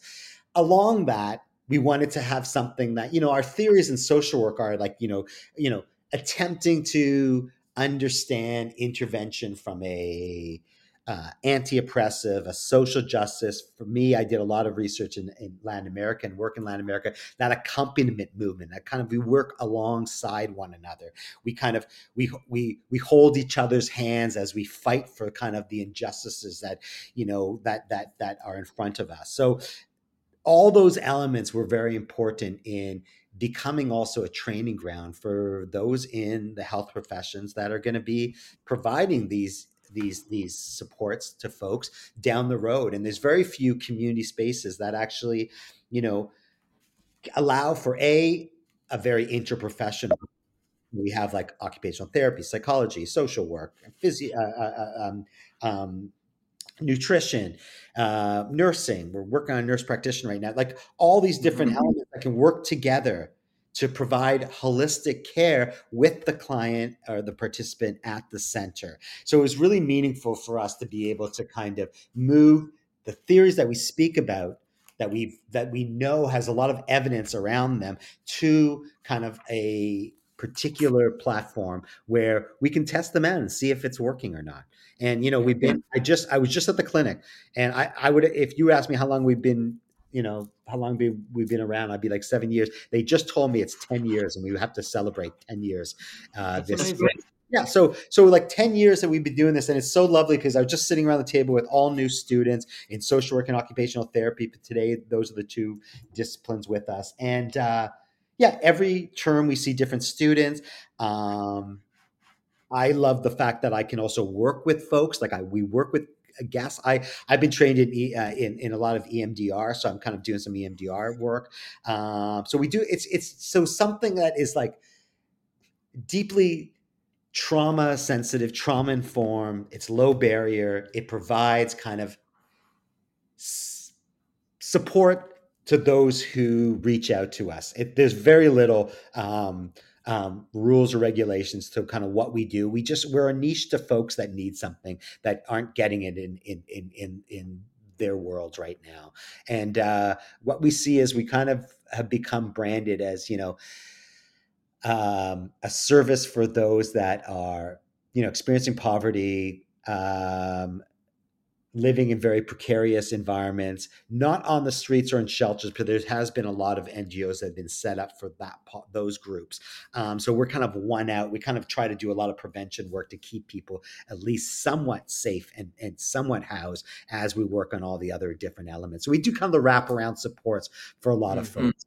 Along that, we wanted to have something that you know our theories in social work are like you know you know attempting to understand intervention from a uh, anti-oppressive, a social justice. For me, I did a lot of research in, in, Latin America and work in Latin America. That accompaniment movement, that kind of we work alongside one another. We kind of we we we hold each other's hands as we fight for kind of the injustices that you know that that that are in front of us. So all those elements were very important in becoming also a training ground for those in the health professions that are going to be providing these these these supports to folks down the road. And there's very few community spaces that actually you know allow for a a very interprofessional we have like occupational therapy psychology social work physio uh, uh, um, um, nutrition uh, nursing. We're working on a nurse practitioner right now. Like all these different mm-hmm. elements that can work together to provide holistic care with the client or the participant at the center. So it was really meaningful for us to be able to kind of move the theories that we speak about that we that we know has a lot of evidence around them to kind of a particular platform where we can test them out and see if it's working or not. And you know, we've been I just I was just at the clinic and I I would if you asked me how long we've been you know, how long we, we've been around. I'd be like seven years. They just told me it's 10 years and we have to celebrate 10 years uh, this spring. Yeah, so so like 10 years that we've been doing this, and it's so lovely because I was just sitting around the table with all new students in social work and occupational therapy. But today, those are the two disciplines with us. And uh, yeah, every term we see different students. Um, I love the fact that I can also work with folks. Like I, we work with guess. I I've been trained in uh, in in a lot of EMDR, so I'm kind of doing some EMDR work. Um, so we do it's it's so something that is like deeply trauma sensitive, trauma informed. It's low barrier. It provides kind of s- support to those who reach out to us. It, there's very little. Um, um, rules or regulations to kind of what we do. We just we're a niche to folks that need something that aren't getting it in in in in, in their world right now. And uh, what we see is we kind of have become branded as you know um, a service for those that are you know experiencing poverty. Um, living in very precarious environments, not on the streets or in shelters, but there has been a lot of NGOs that have been set up for that those groups. Um, so we're kind of one out. We kind of try to do a lot of prevention work to keep people at least somewhat safe and, and somewhat housed as we work on all the other different elements. So we do kind of the wraparound supports for a lot of mm-hmm. folks.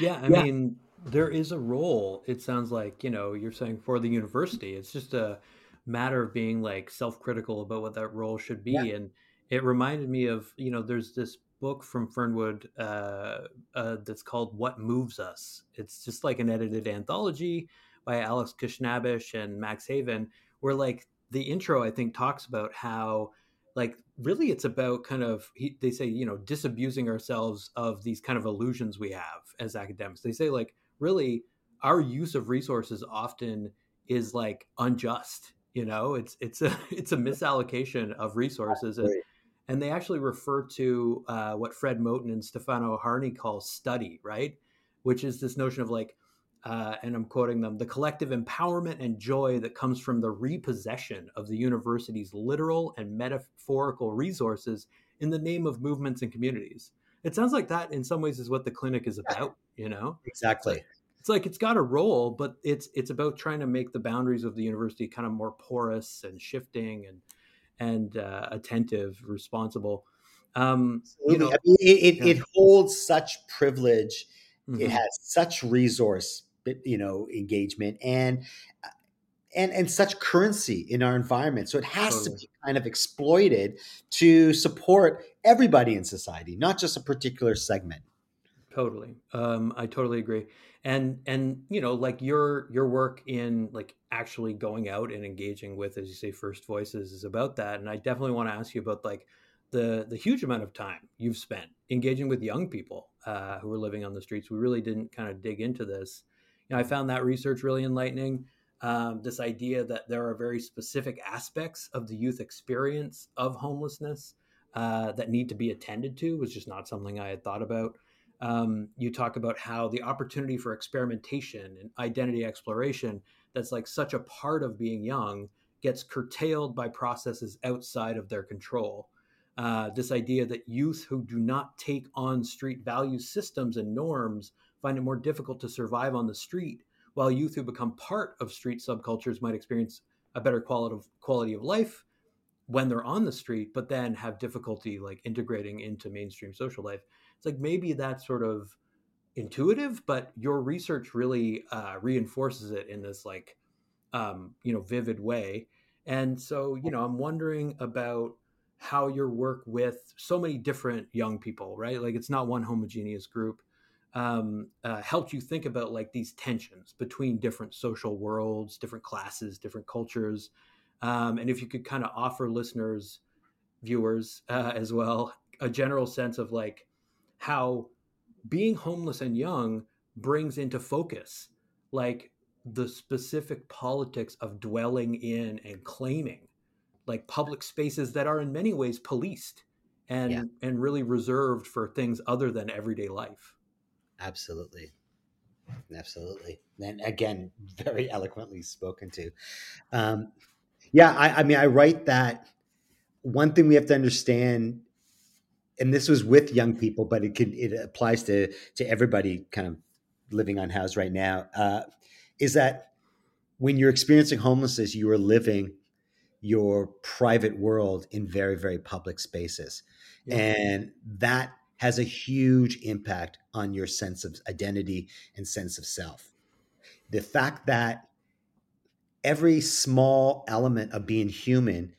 Yeah, I yeah. mean, there is a role. It sounds like you know you're saying for the university. It's just a matter of being like self-critical about what that role should be yeah. and it reminded me of you know there's this book from fernwood uh, uh, that's called what moves us. It's just like an edited anthology by alex Khasnabish and max Haiven where like the intro i think talks about how like really it's about kind of he, they say you know disabusing ourselves of these kind of illusions we have as academics. They say like really our use of resources often is like unjust you know it's it's a it's a misallocation of resources and, and they actually refer to uh, what fred moten and stefano harney call study right? Which is this notion of like uh, and i'm quoting them the collective empowerment and joy that comes from the repossession of the university's literal and metaphorical resources in the name of movements and communities. It sounds like that in some ways is what the clinic is about you know? Exactly it's like it's got a role, but it's it's about trying to make the boundaries of the university kind of more porous and shifting and and uh, attentive, responsible. Um, you know, I mean, it, it, yeah. it, holds such privilege. Mm-hmm. It has such resource, you know, engagement and uh, and and such currency in our environment. So it has totally. to be kind of exploited to support everybody in society, not just a particular segment. Totally, um, I totally agree and and you know like your your work in like actually going out and engaging with as you say first voices is about that. And i definitely want to ask you about like the the huge amount of time you've spent engaging with young people uh, who are living on the streets. We really didn't kind of dig into this. You know i found that research really enlightening. Um, this idea that there are very specific aspects of the youth experience of homelessness uh, that need to be attended to was just not something i had thought about um, you talk about how the opportunity for experimentation and identity exploration that's like such a part of being young gets curtailed by processes outside of their control. Uh, this idea that youth who do not take on street value systems and norms find it more difficult to survive on the street, while youth who become part of street subcultures might experience a better quality of quality of life when they're on the street, but then have difficulty like integrating into mainstream social life it's like maybe that's sort of intuitive, but your research really uh, reinforces it in this like um, you know vivid way. And so you know, I'm wondering about how your work with so many different young people, right? Like it's not one homogeneous group. Um, uh, helped you think about like these tensions between different social worlds, different classes, different cultures, um, and if you could kind of offer listeners, viewers uh, as well, a general sense of like how being homeless and young brings into focus like the specific politics of dwelling in and claiming like public spaces that are in many ways policed and yeah. and really reserved for things other than everyday life. Absolutely. Absolutely. And again very eloquently spoken to. Um, yeah I, I mean i write that one thing we have to understand and this was with young people, but it could it applies to to everybody kind of living on house right now. Uh, is that when you're experiencing homelessness, you are living your private world in very very public spaces, yeah. and that has a huge impact on your sense of identity and sense of self. The fact that every small element of being human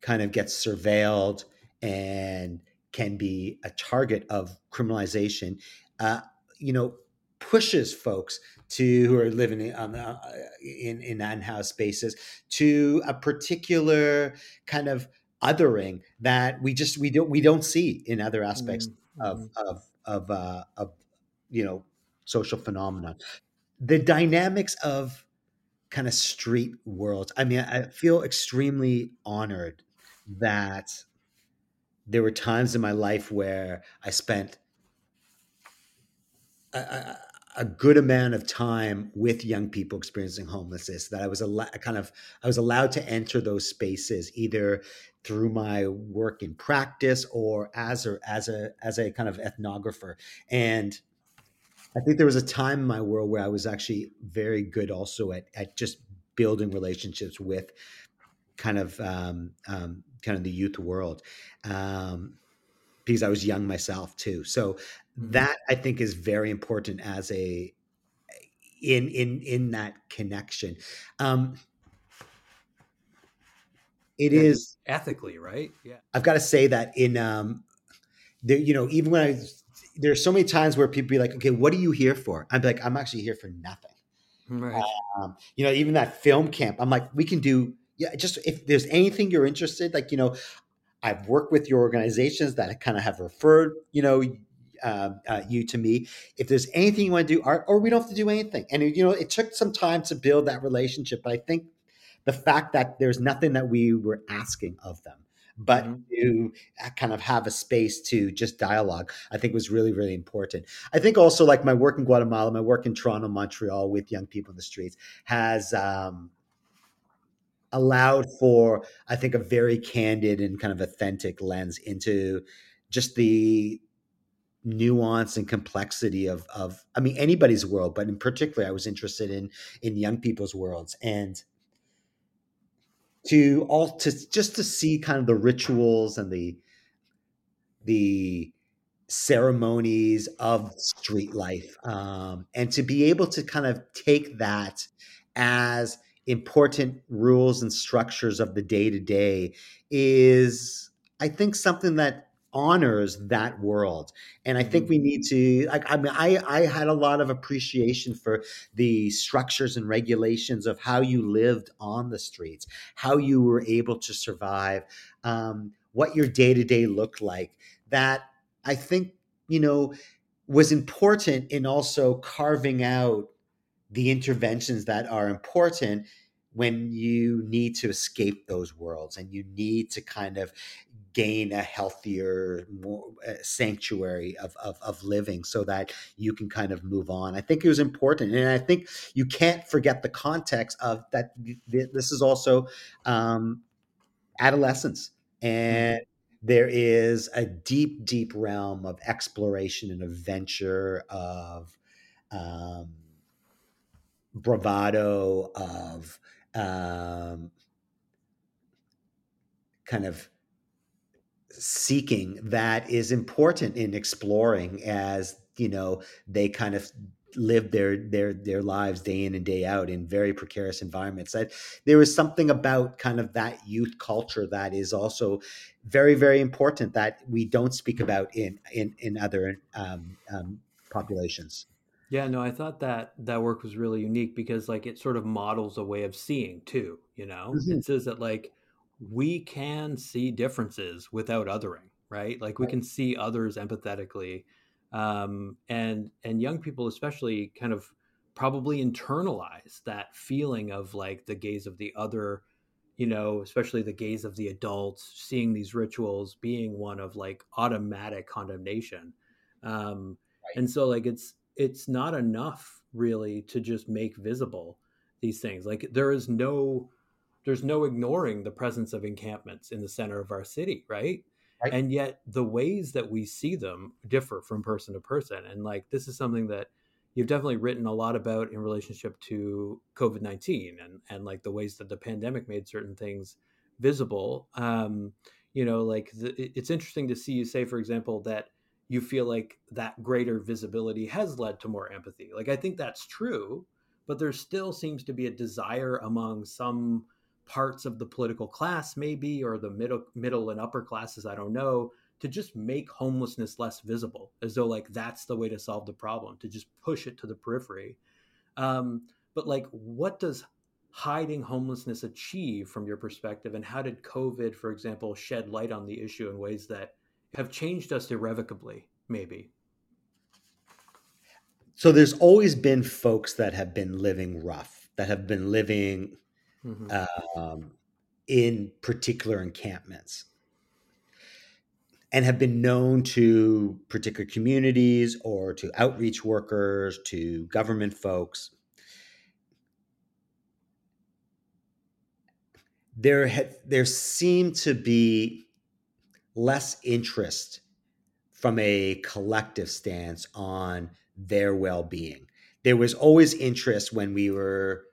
kind of gets surveilled and can be a target of criminalization, uh, you know, pushes folks to who are living on the, uh, in in unhoused spaces to a particular kind of othering that we just we don't we don't see in other aspects mm-hmm. of of of uh, of you know social phenomena. The dynamics of kind of street worlds. I mean, I feel extremely honored that there were times in my life where I spent a good amount of time with young people experiencing homelessness that I was a kind of I was allowed to enter those spaces either through my work in practice or as a as a as a kind of ethnographer. And I think there was a time in my world where I was actually very good also at at just building relationships with kind of um, um, kind of the youth world um, because I was young myself too. So mm-hmm. that I think is very important as a in in in that connection. Um, it is ethically right. Yeah, I've got to say that in um, there, you know, even when I there's so many times where people be like, okay, what are you here for? I'm like, I'm actually here for nothing. Right. Um, you know, even that film camp, I'm like, we can do, yeah, just if there's anything you're interested, like, you know, I've worked with your organizations that kind of have referred, you know, uh, uh, you to me. If there's anything you want to do, or, or we don't have to do anything. And, you know, it took some time to build that relationship. But I think the fact that there's nothing that we were asking of them but mm-hmm. to kind of have a space to just dialogue, I think was really, really important. I think also like my work in Guatemala, my work in Toronto, Montreal with young people in the streets has um, allowed for, I think, a very candid and kind of authentic lens into just the nuance and complexity of of I mean anybody's world, but in particular, I was interested in in young people's worlds. And to all to just to see kind of the rituals and the the ceremonies of street life um, and to be able to kind of take that as important rules and structures of the day to day is i think something that honors that world and i think mm-hmm. we need to like i mean i i had a lot of appreciation for the structures and regulations of how you lived on the streets how you were able to survive um, what your day-to-day looked like that i think you know was important in also carving out the interventions that are important when you need to escape those worlds and you need to kind of gain a healthier more uh, sanctuary of, of, of living so that you can kind of move on i think it was important and i think you can't forget the context of that this is also um, adolescence mm-hmm. and there is a deep deep realm of exploration and adventure of um, bravado of um, kind of seeking that is important in exploring as you know they kind of live their their their lives day in and day out in very precarious environments. That there is something about kind of that youth culture that is also very very important that we don't speak about in in in other um, um, populations yeah no i thought that that work was really unique because like it sort of models a way of seeing too you know mm-hmm. it says that like we can see differences without othering, right? Like we can see others empathetically, um, and and young people especially kind of probably internalize that feeling of like the gaze of the other, you know, especially the gaze of the adults, seeing these rituals being one of like automatic condemnation, um, right. and so like it's it's not enough really to just make visible these things. Like there is no there's no ignoring the presence of encampments in the center of our city, right? right? And yet the ways that we see them differ from person to person. And like this is something that you've definitely written a lot about in relationship to COVID nineteen and and like the ways that the pandemic made certain things visible. Um, you know, like the, it's interesting to see you say, for example, that you feel like that greater visibility has led to more empathy. Like I think that's true, but there still seems to be a desire among some parts of the political class maybe or the middle middle and upper classes i don't know to just make homelessness less visible as though like that's the way to solve the problem to just push it to the periphery um, but like what does hiding homelessness achieve from your perspective and how did covid for example shed light on the issue in ways that have changed us irrevocably maybe so there's always been folks that have been living rough that have been living mm-hmm. um, in particular encampments. and have been known to particular communities or to outreach workers, to government folks. There had there seemed to be less interest from a collective stance on their well-being. There was always interest when we were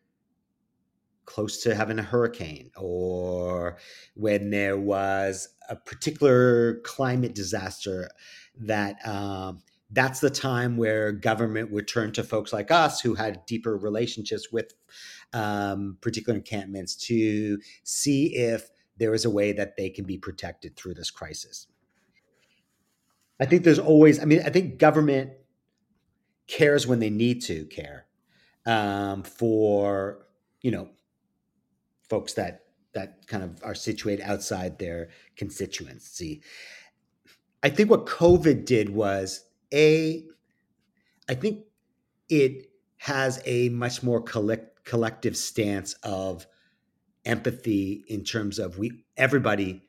close to having a hurricane or when there was a particular climate disaster that um, that's the time where government would turn to folks like us who had deeper relationships with um, particular encampments to see if there is a way that they can be protected through this crisis. I think there's always, I mean, I think government cares when they need to care um, for, you know, folks that that kind of are situated outside their constituency. I think what COVID did was a, I think it has a much more collect, collective stance of empathy in terms of we everybody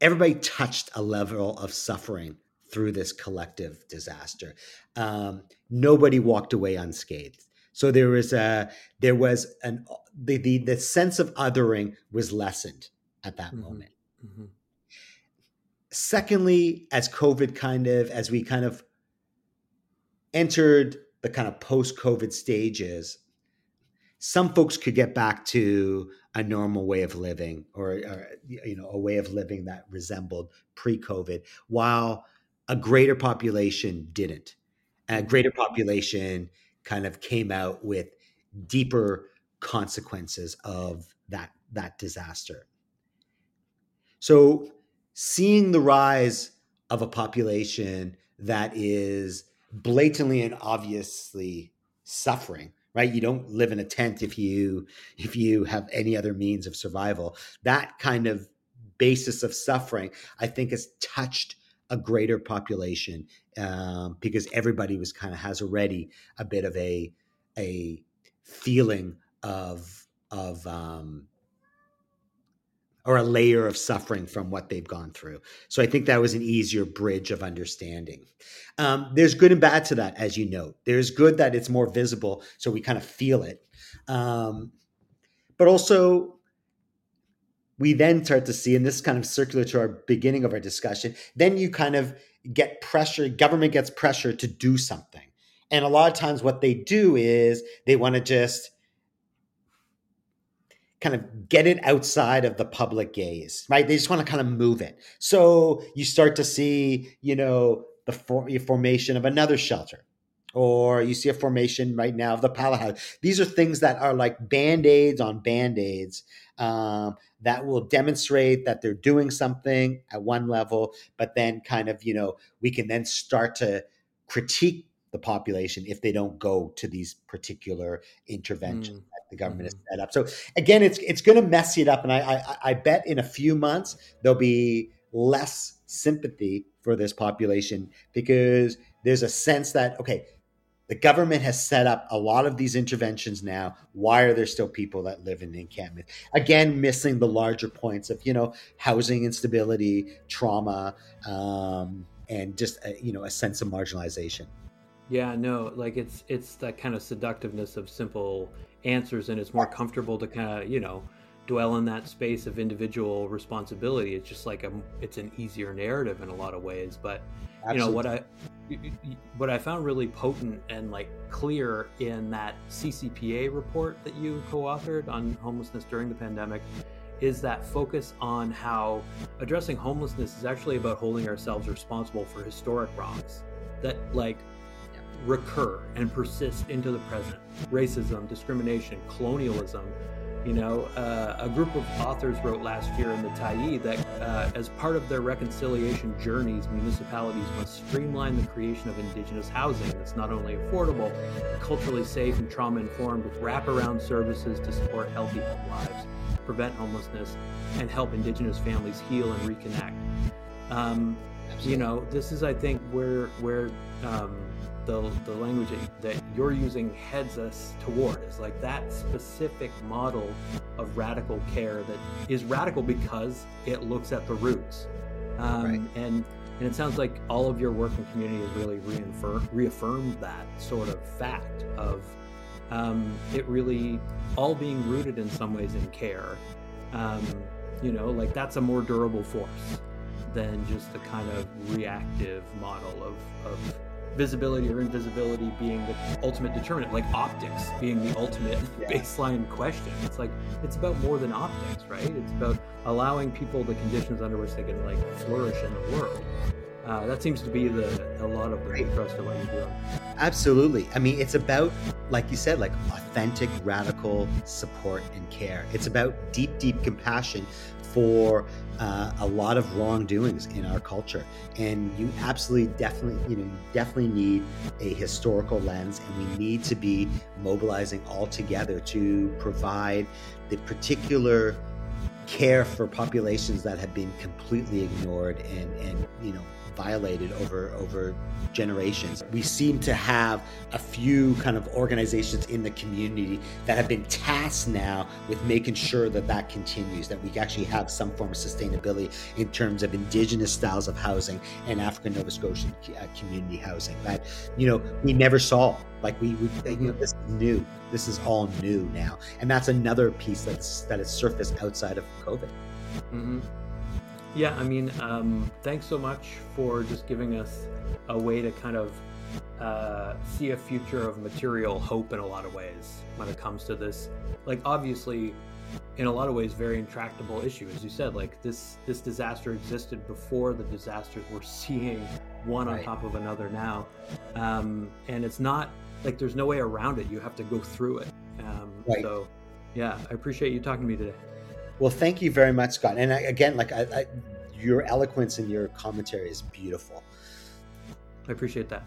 everybody touched a level of suffering through this collective disaster. Um, nobody walked away unscathed. So there was a there was an the the, the sense of othering was lessened at that mm-hmm. moment. Mm-hmm. Secondly, as COVID kind of as we kind of entered the kind of post COVID stages, some folks could get back to a normal way of living or, or, you know a way of living that resembled pre-covid while a greater population didn't. A greater population kind of came out with deeper consequences of that that disaster. So seeing the rise of a population that is blatantly and obviously suffering right? You don't live in a tent if you if you have any other means of survival. That kind of basis of suffering i think has touched a greater population um, because everybody was kind of has already a bit of a a feeling of of um, or a layer of suffering from what they've gone through. So I think that was an easier bridge of understanding. Um, there's good and bad to that, as you note. There's good that it's more visible, so we kind of feel it. Um, but also, we then start to see, and this kind of circular to our beginning of our discussion, then you kind of get pressure, government gets pressure to do something. And a lot of times, what they do is they want to just kind of get it outside of the public gaze, right? They just want to kind of move it. So you start to see, you know, the for- formation of another shelter, or you see a formation right now of the house. These are things that are like band aids on band aids um, that will demonstrate that they're doing something at one level, but then kind of, you know, we can then start to critique the population if they don't go to these particular interventions mm. that the government mm-hmm. has set up. So again, it's it's going to mess it up, and I, I I bet in a few months there'll be less sympathy for this population because there's a sense that okay the government has set up a lot of these interventions now why are there still people that live in encampments again missing the larger points of you know housing instability trauma um, and just a, you know a sense of marginalization yeah, no, like it's it's that kind of seductiveness of simple answers, and it's more comfortable to kind of you know dwell in that space of individual responsibility. It's just like a it's an easier narrative in a lot of ways. But Absolutely. you know what I what I found really potent and like clear in that CCPA report that you co-authored on homelessness during the pandemic is that focus on how addressing homelessness is actually about holding ourselves responsible for historic wrongs that like recur and persist into the present. Racism, discrimination, colonialism. You know, uh, a group of authors wrote last year in the Tyee that uh, as part of their reconciliation journeys, municipalities must streamline the creation of indigenous housing that's not only affordable, culturally safe and trauma informed, with wraparound services to support healthy home lives, prevent homelessness, and help indigenous families heal and reconnect. Um, you know, this is, I think, where where um, the, the language that you're using heads us toward is like that specific model of radical care that is radical because it looks at the roots Um, right. And and it sounds like all of your work in community has really reaffirmed, reaffirmed that sort of fact of um, it really all being rooted in some ways in care. Um, you know, like that's a more durable force than just the kind of reactive model of, of visibility or invisibility being the ultimate determinant, like optics being the ultimate yeah. baseline question. It's like it's about more than optics, right? It's about allowing people the conditions under which they can like flourish in the world. Uh, that seems to be the a lot of the right. thrust of what you're doing. Absolutely. I mean, it's about, like you said, like authentic, radical support and care. It's about deep, deep compassion for uh, a lot of wrongdoings in our culture. And you absolutely definitely you know you definitely need a historical lens and we need to be mobilizing all together to provide the particular care for populations that have been completely ignored and and you know violated over over generations. We seem to have a few kind of organizations in the community that have been tasked now with making sure that that continues, that we actually have some form of sustainability in terms of indigenous styles of housing and African Nova Scotian uh, community housing that, you know, we never saw. Like we, we you know, this is new. This is all new now. And that's another piece that's, that has surfaced outside of COVID. Mm-hmm. Yeah, I mean, um, thanks so much for just giving us a way to kind of uh, see a future of material hope in a lot of ways when it comes to this. Like, obviously, in a lot of ways, very intractable issue, as you said. Like this, this disaster existed before the disasters we're seeing one right. on top of another now, um, and it's not like there's no way around it. You have to go through it. Um, right. So, yeah, I appreciate you talking to me today. Well, thank you very much, Scott. And I, again, like I, I, your eloquence and your commentary is beautiful. I appreciate that.